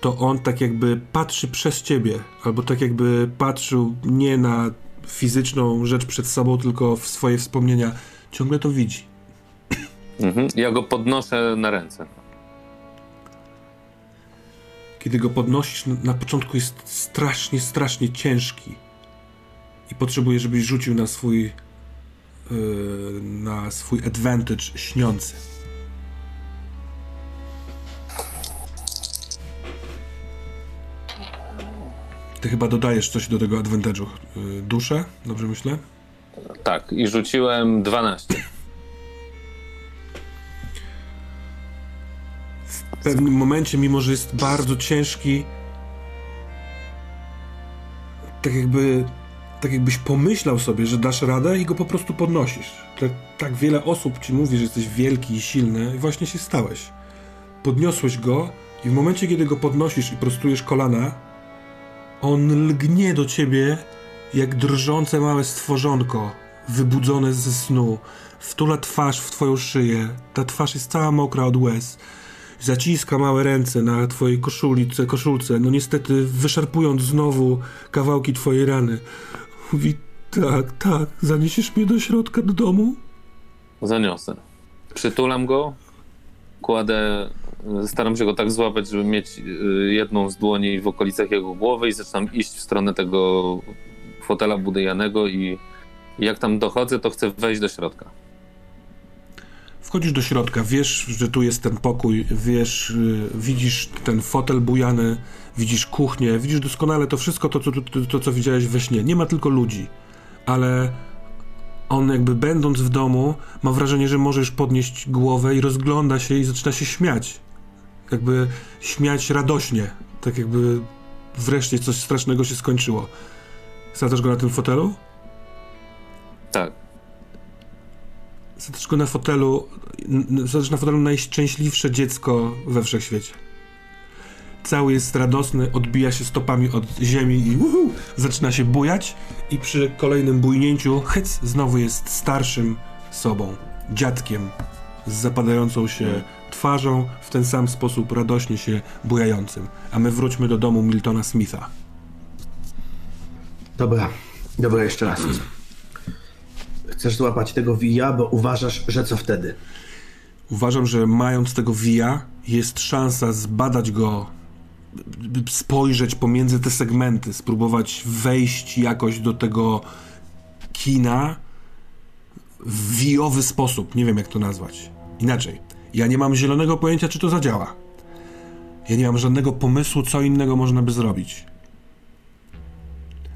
to on tak jakby patrzy przez ciebie, albo tak jakby patrzył nie na fizyczną rzecz przed sobą, tylko w swoje wspomnienia. Ciągle to widzi. Mhm. Ja go podnoszę na ręce. Kiedy go podnosisz, na początku jest strasznie, strasznie ciężki. I potrzebuję, żebyś rzucił na swój yy, na swój advantage śniący. Ty chyba dodajesz coś do tego advantage'u. Yy, duszę? Dobrze myślę? Tak, i rzuciłem 12. W pewnym momencie, mimo że jest bardzo ciężki, tak jakby, tak jakbyś pomyślał sobie, że dasz radę i go po prostu podnosisz. Tak, tak wiele osób ci mówi, że jesteś wielki i silny i właśnie się stałeś. Podniosłeś go i w momencie, kiedy go podnosisz i prostujesz kolana, on lgnie do ciebie jak drżące małe stworzonko, wybudzone ze snu. Wtula twarz w twoją szyję. Ta twarz jest cała mokra od łez zaciska małe ręce na twojej koszulce, koszulce, no niestety wyszarpując znowu kawałki twojej rany. Mówi, tak, tak, zaniesiesz mnie do środka do domu? Zaniosę. Przytulam go, kładę, staram się go tak złapać, żeby mieć y, jedną z dłoni w okolicach jego głowy i zaczynam iść w stronę tego fotela budyjanego i jak tam dochodzę, to chcę wejść do środka. Wchodzisz do środka, wiesz, że tu jest ten pokój, wiesz, y, widzisz ten fotel bujany, widzisz kuchnię, widzisz doskonale to wszystko, to, to, to, to co widziałeś we śnie. Nie ma tylko ludzi, ale on jakby będąc w domu ma wrażenie, że może już podnieść głowę i rozgląda się i zaczyna się śmiać. Jakby śmiać radośnie, tak jakby wreszcie coś strasznego się skończyło. Sadzasz go na tym fotelu? Tak. Zadać go na fotelu, zadać na fotelu najszczęśliwsze dziecko we wszechświecie. Cały jest radosny, odbija się stopami od ziemi i uhu, zaczyna się bujać i przy kolejnym bujnięciu hyc znowu jest starszym sobą, dziadkiem z zapadającą się twarzą, w ten sam sposób radośnie się bujającym. A my wróćmy do domu Miltona Smitha. Dobra, dobra, jeszcze raz. Chcesz złapać tego wija, bo uważasz, że co wtedy? Uważam, że mając tego via, jest szansa zbadać go, spojrzeć pomiędzy te segmenty, spróbować wejść jakoś do tego kina w wijowy sposób. Nie wiem, jak to nazwać. Inaczej. Ja nie mam zielonego pojęcia, czy to zadziała. Ja nie mam żadnego pomysłu, co innego można by zrobić.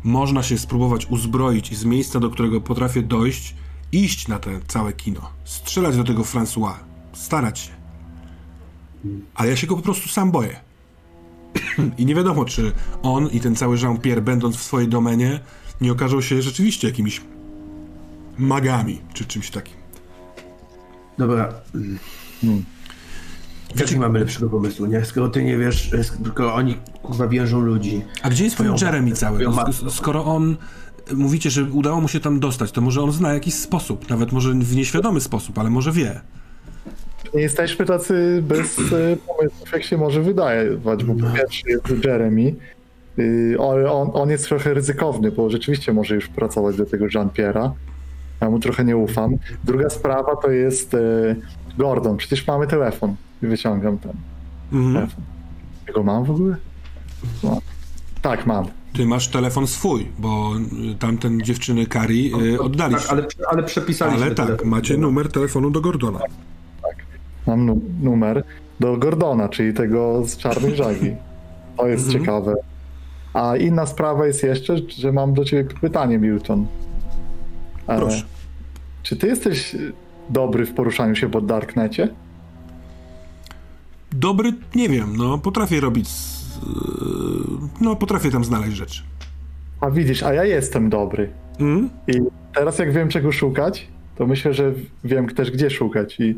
Można się spróbować uzbroić i z miejsca, do którego potrafię dojść, iść na te całe kino, strzelać do tego François, starać się. Ale ja się go po prostu sam boję. I nie wiadomo, czy on i ten cały Jean-Pierre, będąc w swojej domenie, nie okażą się rzeczywiście jakimiś magami, czy czymś takim. Dobra. Hmm. Jaki mamy lepszego pomysłu, nie? Skoro ty nie wiesz, e, skoro oni kurwa wiążą ludzi. A gdzie jest twój Twoją Jeremy cały? Skoro on, mówicie, że udało mu się tam dostać, to może on zna jakiś sposób, nawet może w nieświadomy sposób, ale może wie. Nie jesteśmy tacy bez e, pomysłów, jak się może wydawać, bo po pierwsze jest Jeremy, ale on, on jest trochę ryzykowny, bo rzeczywiście może już pracować do tego Jean-Pierre'a. Ja mu trochę nie ufam. Druga sprawa to jest Gordon. Przecież mamy telefon. I wyciągam ten Mhm. telefon. Ja go mam w ogóle? No. Tak, mam. Ty masz telefon swój, bo y, tamten dziewczyny Kari y, oddaliście. Tak, ale, ale przepisaliśmy Ale tak, telefon. macie numer telefonu do Gordona. Mam nu- numer do Gordona, czyli tego z czarnej żagi. To jest Mhm. ciekawe. A inna sprawa jest jeszcze, że mam do ciebie pytanie, Milton. E, Proszę. Czy ty jesteś dobry w poruszaniu się po Darknecie? Dobry, nie wiem, no potrafię robić. y, No, potrafię tam znaleźć rzeczy. A widzisz, a ja jestem dobry. Mhm. I teraz jak wiem czego szukać, to myślę, że wiem też gdzie szukać. I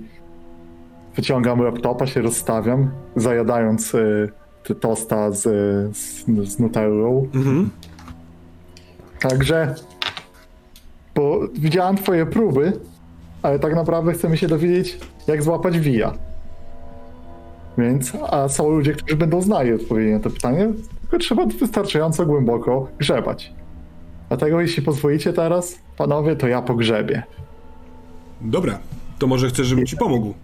wyciągam laptopa, się rozstawiam, zajadając y, tosta z, z, z nutellą. Mhm. Także, bo widziałem twoje próby, ale tak naprawdę chcemy się dowiedzieć, jak złapać wija. Więc, a są ludzie, którzy będą znali odpowiedzi na to pytanie, tylko trzeba wystarczająco głęboko grzebać. Dlatego, jeśli pozwolicie teraz, panowie, to ja pogrzebię. Dobra, to może chcesz, żebym ci pomógł.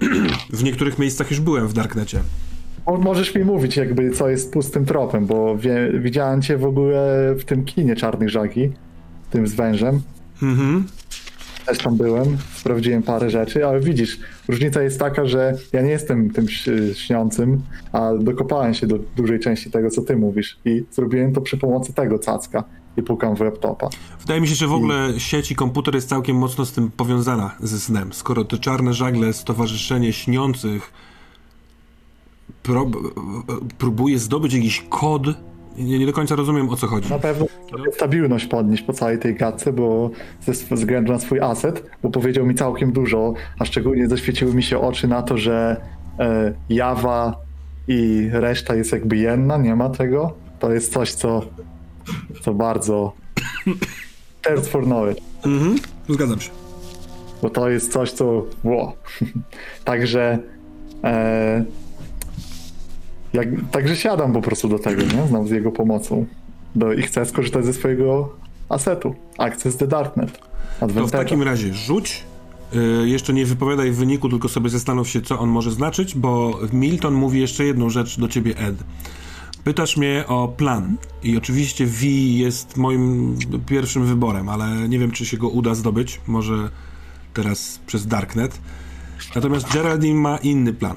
W niektórych miejscach już byłem w Darknecie. Mo- Możesz mi mówić, jakby co jest pustym tropem, bo wie, widziałem cię w ogóle w tym kinie Czarnych Żagi, tym z wężem. Mhm. Też tam byłem, sprawdziłem parę rzeczy, ale widzisz, różnica jest taka, że ja nie jestem tym śniącym, a dokopałem się do dużej części tego, co ty mówisz i zrobiłem to przy pomocy tego cacka i pukam w laptopa. Wydaje mi się, że w ogóle sieć i komputer jest całkiem mocno z tym powiązana ze snem. Skoro te czarne żagle, stowarzyszenie śniących pro, próbuje zdobyć jakiś kod, nie, nie do końca rozumiem o co chodzi. Na pewno stabilność podnieść po całej tej gadce, bo ze względu na swój aset, bo powiedział mi całkiem dużo, a szczególnie zaświeciły mi się oczy na to, że e, Jawa i reszta jest jakby jedna, nie ma tego. To jest coś, co, co bardzo thirst for knowledge, Mhm. Zgadzam się. bo to jest coś, co. Także e, jak, także siadam po prostu do tego, nie? Znam z jego pomocą. Do, I chcę skorzystać ze swojego asetu. Access the Darknet. To w takim razie rzuć. Y, jeszcze nie wypowiadaj wyniku, tylko sobie zastanów się, co on może znaczyć, bo Milton mówi jeszcze jedną rzecz do ciebie, Ed. Pytasz mnie o plan. I oczywiście V jest moim pierwszym wyborem, ale nie wiem, czy się go uda zdobyć. Może teraz przez Darknet. Natomiast Geraldine ma inny plan.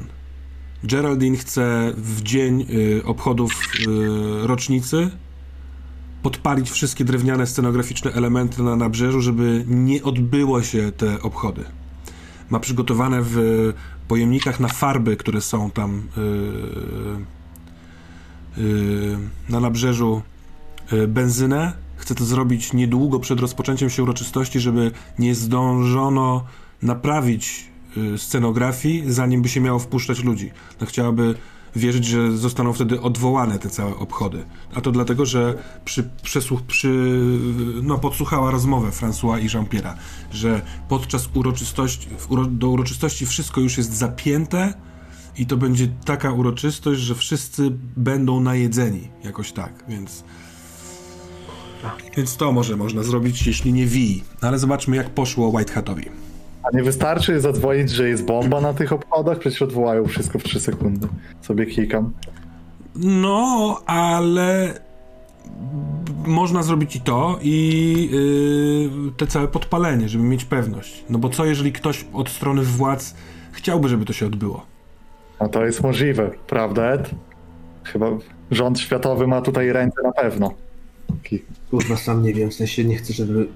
Geraldine chce w dzień y, obchodów y, rocznicy podpalić wszystkie drewniane scenograficzne elementy na nabrzeżu, żeby nie odbyło się te obchody. Ma przygotowane w pojemnikach na farby, które są tam yy, yy, na nabrzeżu yy, benzynę. Chce to zrobić niedługo przed rozpoczęciem się uroczystości, żeby nie zdążono naprawić scenografii, zanim by się miało wpuszczać ludzi. No, chciałaby wierzyć, że zostaną wtedy odwołane te całe obchody. A to dlatego, że przy, przesłuch, przy, no, podsłuchała rozmowę François i Jean-Pierre'a, że podczas uroczystości, uro, do uroczystości wszystko już jest zapięte i to będzie taka uroczystość, że wszyscy będą najedzeni, jakoś tak, więc... Więc to może można zrobić, jeśli nie wi. Ale zobaczmy, jak poszło White Hatowi. A nie wystarczy zadzwonić, że jest bomba na tych obchodach? Przecież odwołają wszystko w 3 sekundy. Sobie klikam. No, ale można zrobić i to, i yy, te całe podpalenie, żeby mieć pewność. No bo co, jeżeli ktoś od strony władz chciałby, żeby to się odbyło? A to jest możliwe, prawda, Ed? Chyba rząd światowy ma tutaj ręce na pewno. Kurwa, sam nie wiem, w sensie nie chcę, żeby...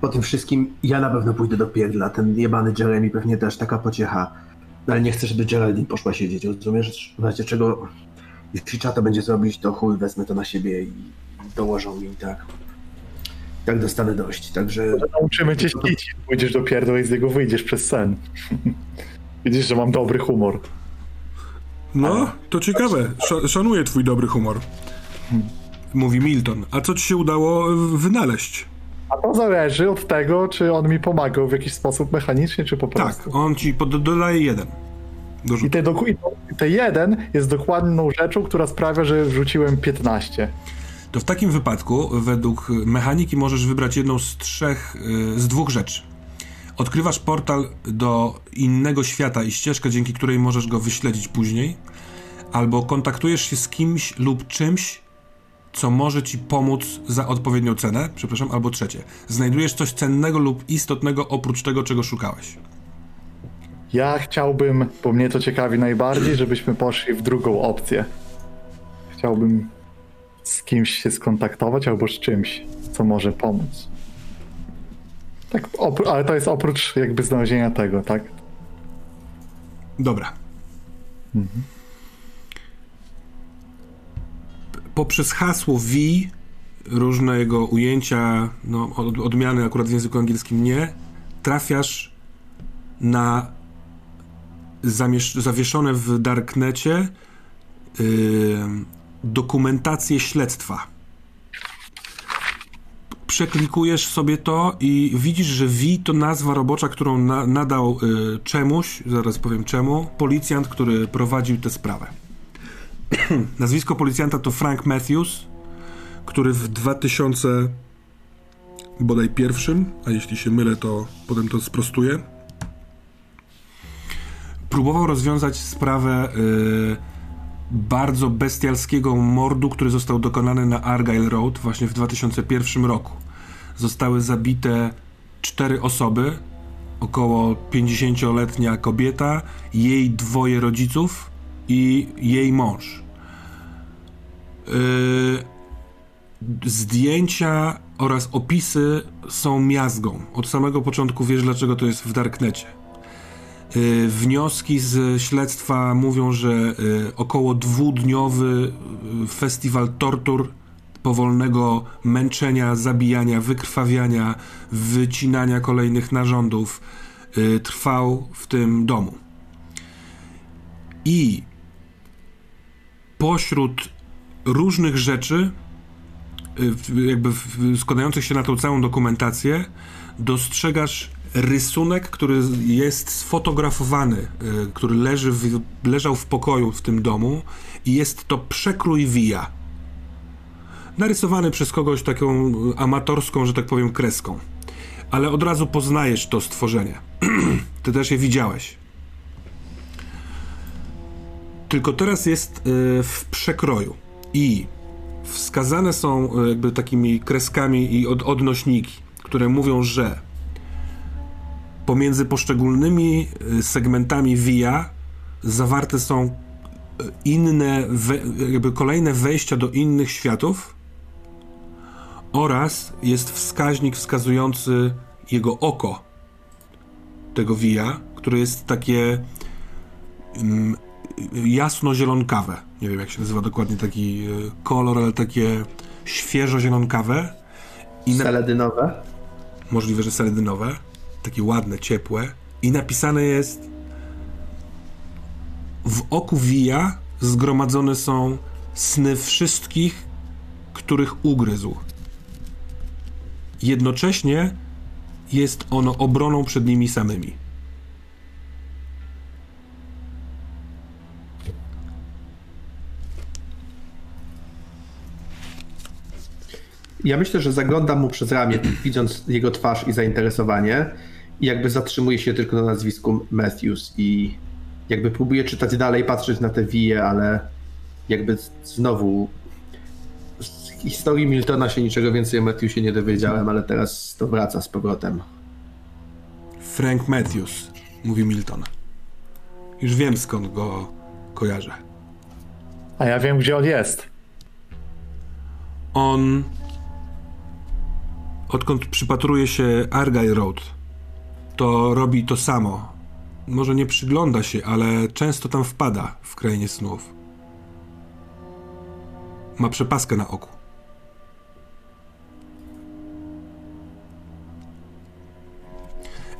Po tym wszystkim ja na pewno pójdę do pierdla, ten jebany Jeremy pewnie też taka pociecha. No, Ale nie chcę, żeby Geraldine poszła siedzieć, rozumiesz? W razie czego, jeśli to będzie zrobić, to chuj, wezmę to na siebie i dołożą mi i tak. Jak dostanę dość, także... Nauczymy cię śnić. Pójdziesz do pierdła i z niego wyjdziesz przez sen. Widzisz, że mam dobry humor. No, to ciekawe. Sz- szanuję twój dobry humor. Mówi Milton. A co ci się udało wynaleźć? A to zależy od tego, czy on mi pomagał w jakiś sposób mechanicznie, czy po Tak, prostu. on ci pod- dodaje jeden. I te, doku- i te jeden jest dokładną rzeczą, która sprawia, że wrzuciłem 15. To w takim wypadku, według mechaniki, możesz wybrać jedną z trzech, y, z dwóch rzeczy. Odkrywasz portal do innego świata i ścieżkę, dzięki której możesz go wyśledzić później, albo kontaktujesz się z kimś lub czymś, co może ci pomóc za odpowiednią cenę, przepraszam, albo trzecie. Znajdujesz coś cennego lub istotnego oprócz tego, czego szukałeś. Ja chciałbym, bo mnie to ciekawi najbardziej, żebyśmy poszli w drugą opcję. Chciałbym z kimś się skontaktować albo z czymś, co może pomóc. Tak, ale to jest oprócz jakby znalezienia tego, tak? Dobra. P- Poprzez hasło V, różne jego ujęcia, no, od, odmiany akurat w języku angielskim nie, trafiasz na zamiesz- zawieszone w darknecie yy, dokumentację śledztwa. Przeklikujesz sobie to i widzisz, że V to nazwa robocza, którą na, nadał y, czemuś, zaraz powiem czemu, policjant, który prowadził tę sprawę. Nazwisko policjanta to Frank Matthews, który w 2000 bodaj pierwszym, a jeśli się mylę, to potem to sprostuję, próbował rozwiązać sprawę y, bardzo bestialskiego mordu, który został dokonany na Argyle Road właśnie w 2001 roku. Zostały zabite cztery osoby, około 50-letnia kobieta, jej dwoje rodziców i jej mąż. Yy, zdjęcia oraz opisy są miazgą. Od samego początku wiesz, dlaczego to jest w Darknecie. Y, Wnioski z śledztwa mówią, że y, około dwudniowy y, festiwal tortur, powolnego męczenia, zabijania, wykrwawiania, wycinania kolejnych narządów y, trwał w tym domu. I pośród różnych rzeczy, y, jakby składających się na tą całą dokumentację, dostrzegasz rysunek, który jest sfotografowany, y, który leży w, leżał w pokoju w tym domu i jest to przekrój Via. Narysowany przez kogoś taką amatorską, że tak powiem, kreską. Ale od razu poznajesz to stworzenie. Ty też je widziałeś. Tylko teraz jest y, w przekroju. I wskazane są y, jakby takimi kreskami i od, odnośniki, które mówią, że pomiędzy poszczególnymi y, segmentami via zawarte są inne, jakby kolejne wejścia do innych światów oraz jest wskaźnik wskazujący jego oko tego via, które jest takie mm, jasno-zielonkawe. Nie wiem, jak się nazywa dokładnie taki y, kolor, ale takie świeżo-zielonkawe. I na, Seledynowe. możliwe, że seledynowe, takie ładne, ciepłe i napisane jest w oku Via zgromadzone są sny wszystkich, których ugryzł. Jednocześnie jest ono obroną przed nimi samymi. Ja myślę, że zaglądam mu przez ramię, widząc jego twarz i zainteresowanie i jakby zatrzymuję się tylko na nazwisku Matthews i jakby próbuję czytać dalej, patrzeć na te wije, ale jakby znowu z historii Miltona się niczego więcej o Matthewsie nie dowiedziałem, ale teraz to wraca z powrotem. Frank Matthews, mówi Milton. Już wiem skąd go kojarzę. A ja wiem, gdzie on jest. On, odkąd przypatruje się Argyle Road, to robi to samo. Może nie przygląda się, ale często tam wpada w krainie snów. Ma przepaskę na oku.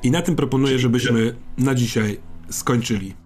I na tym proponuję, żebyśmy na dzisiaj skończyli.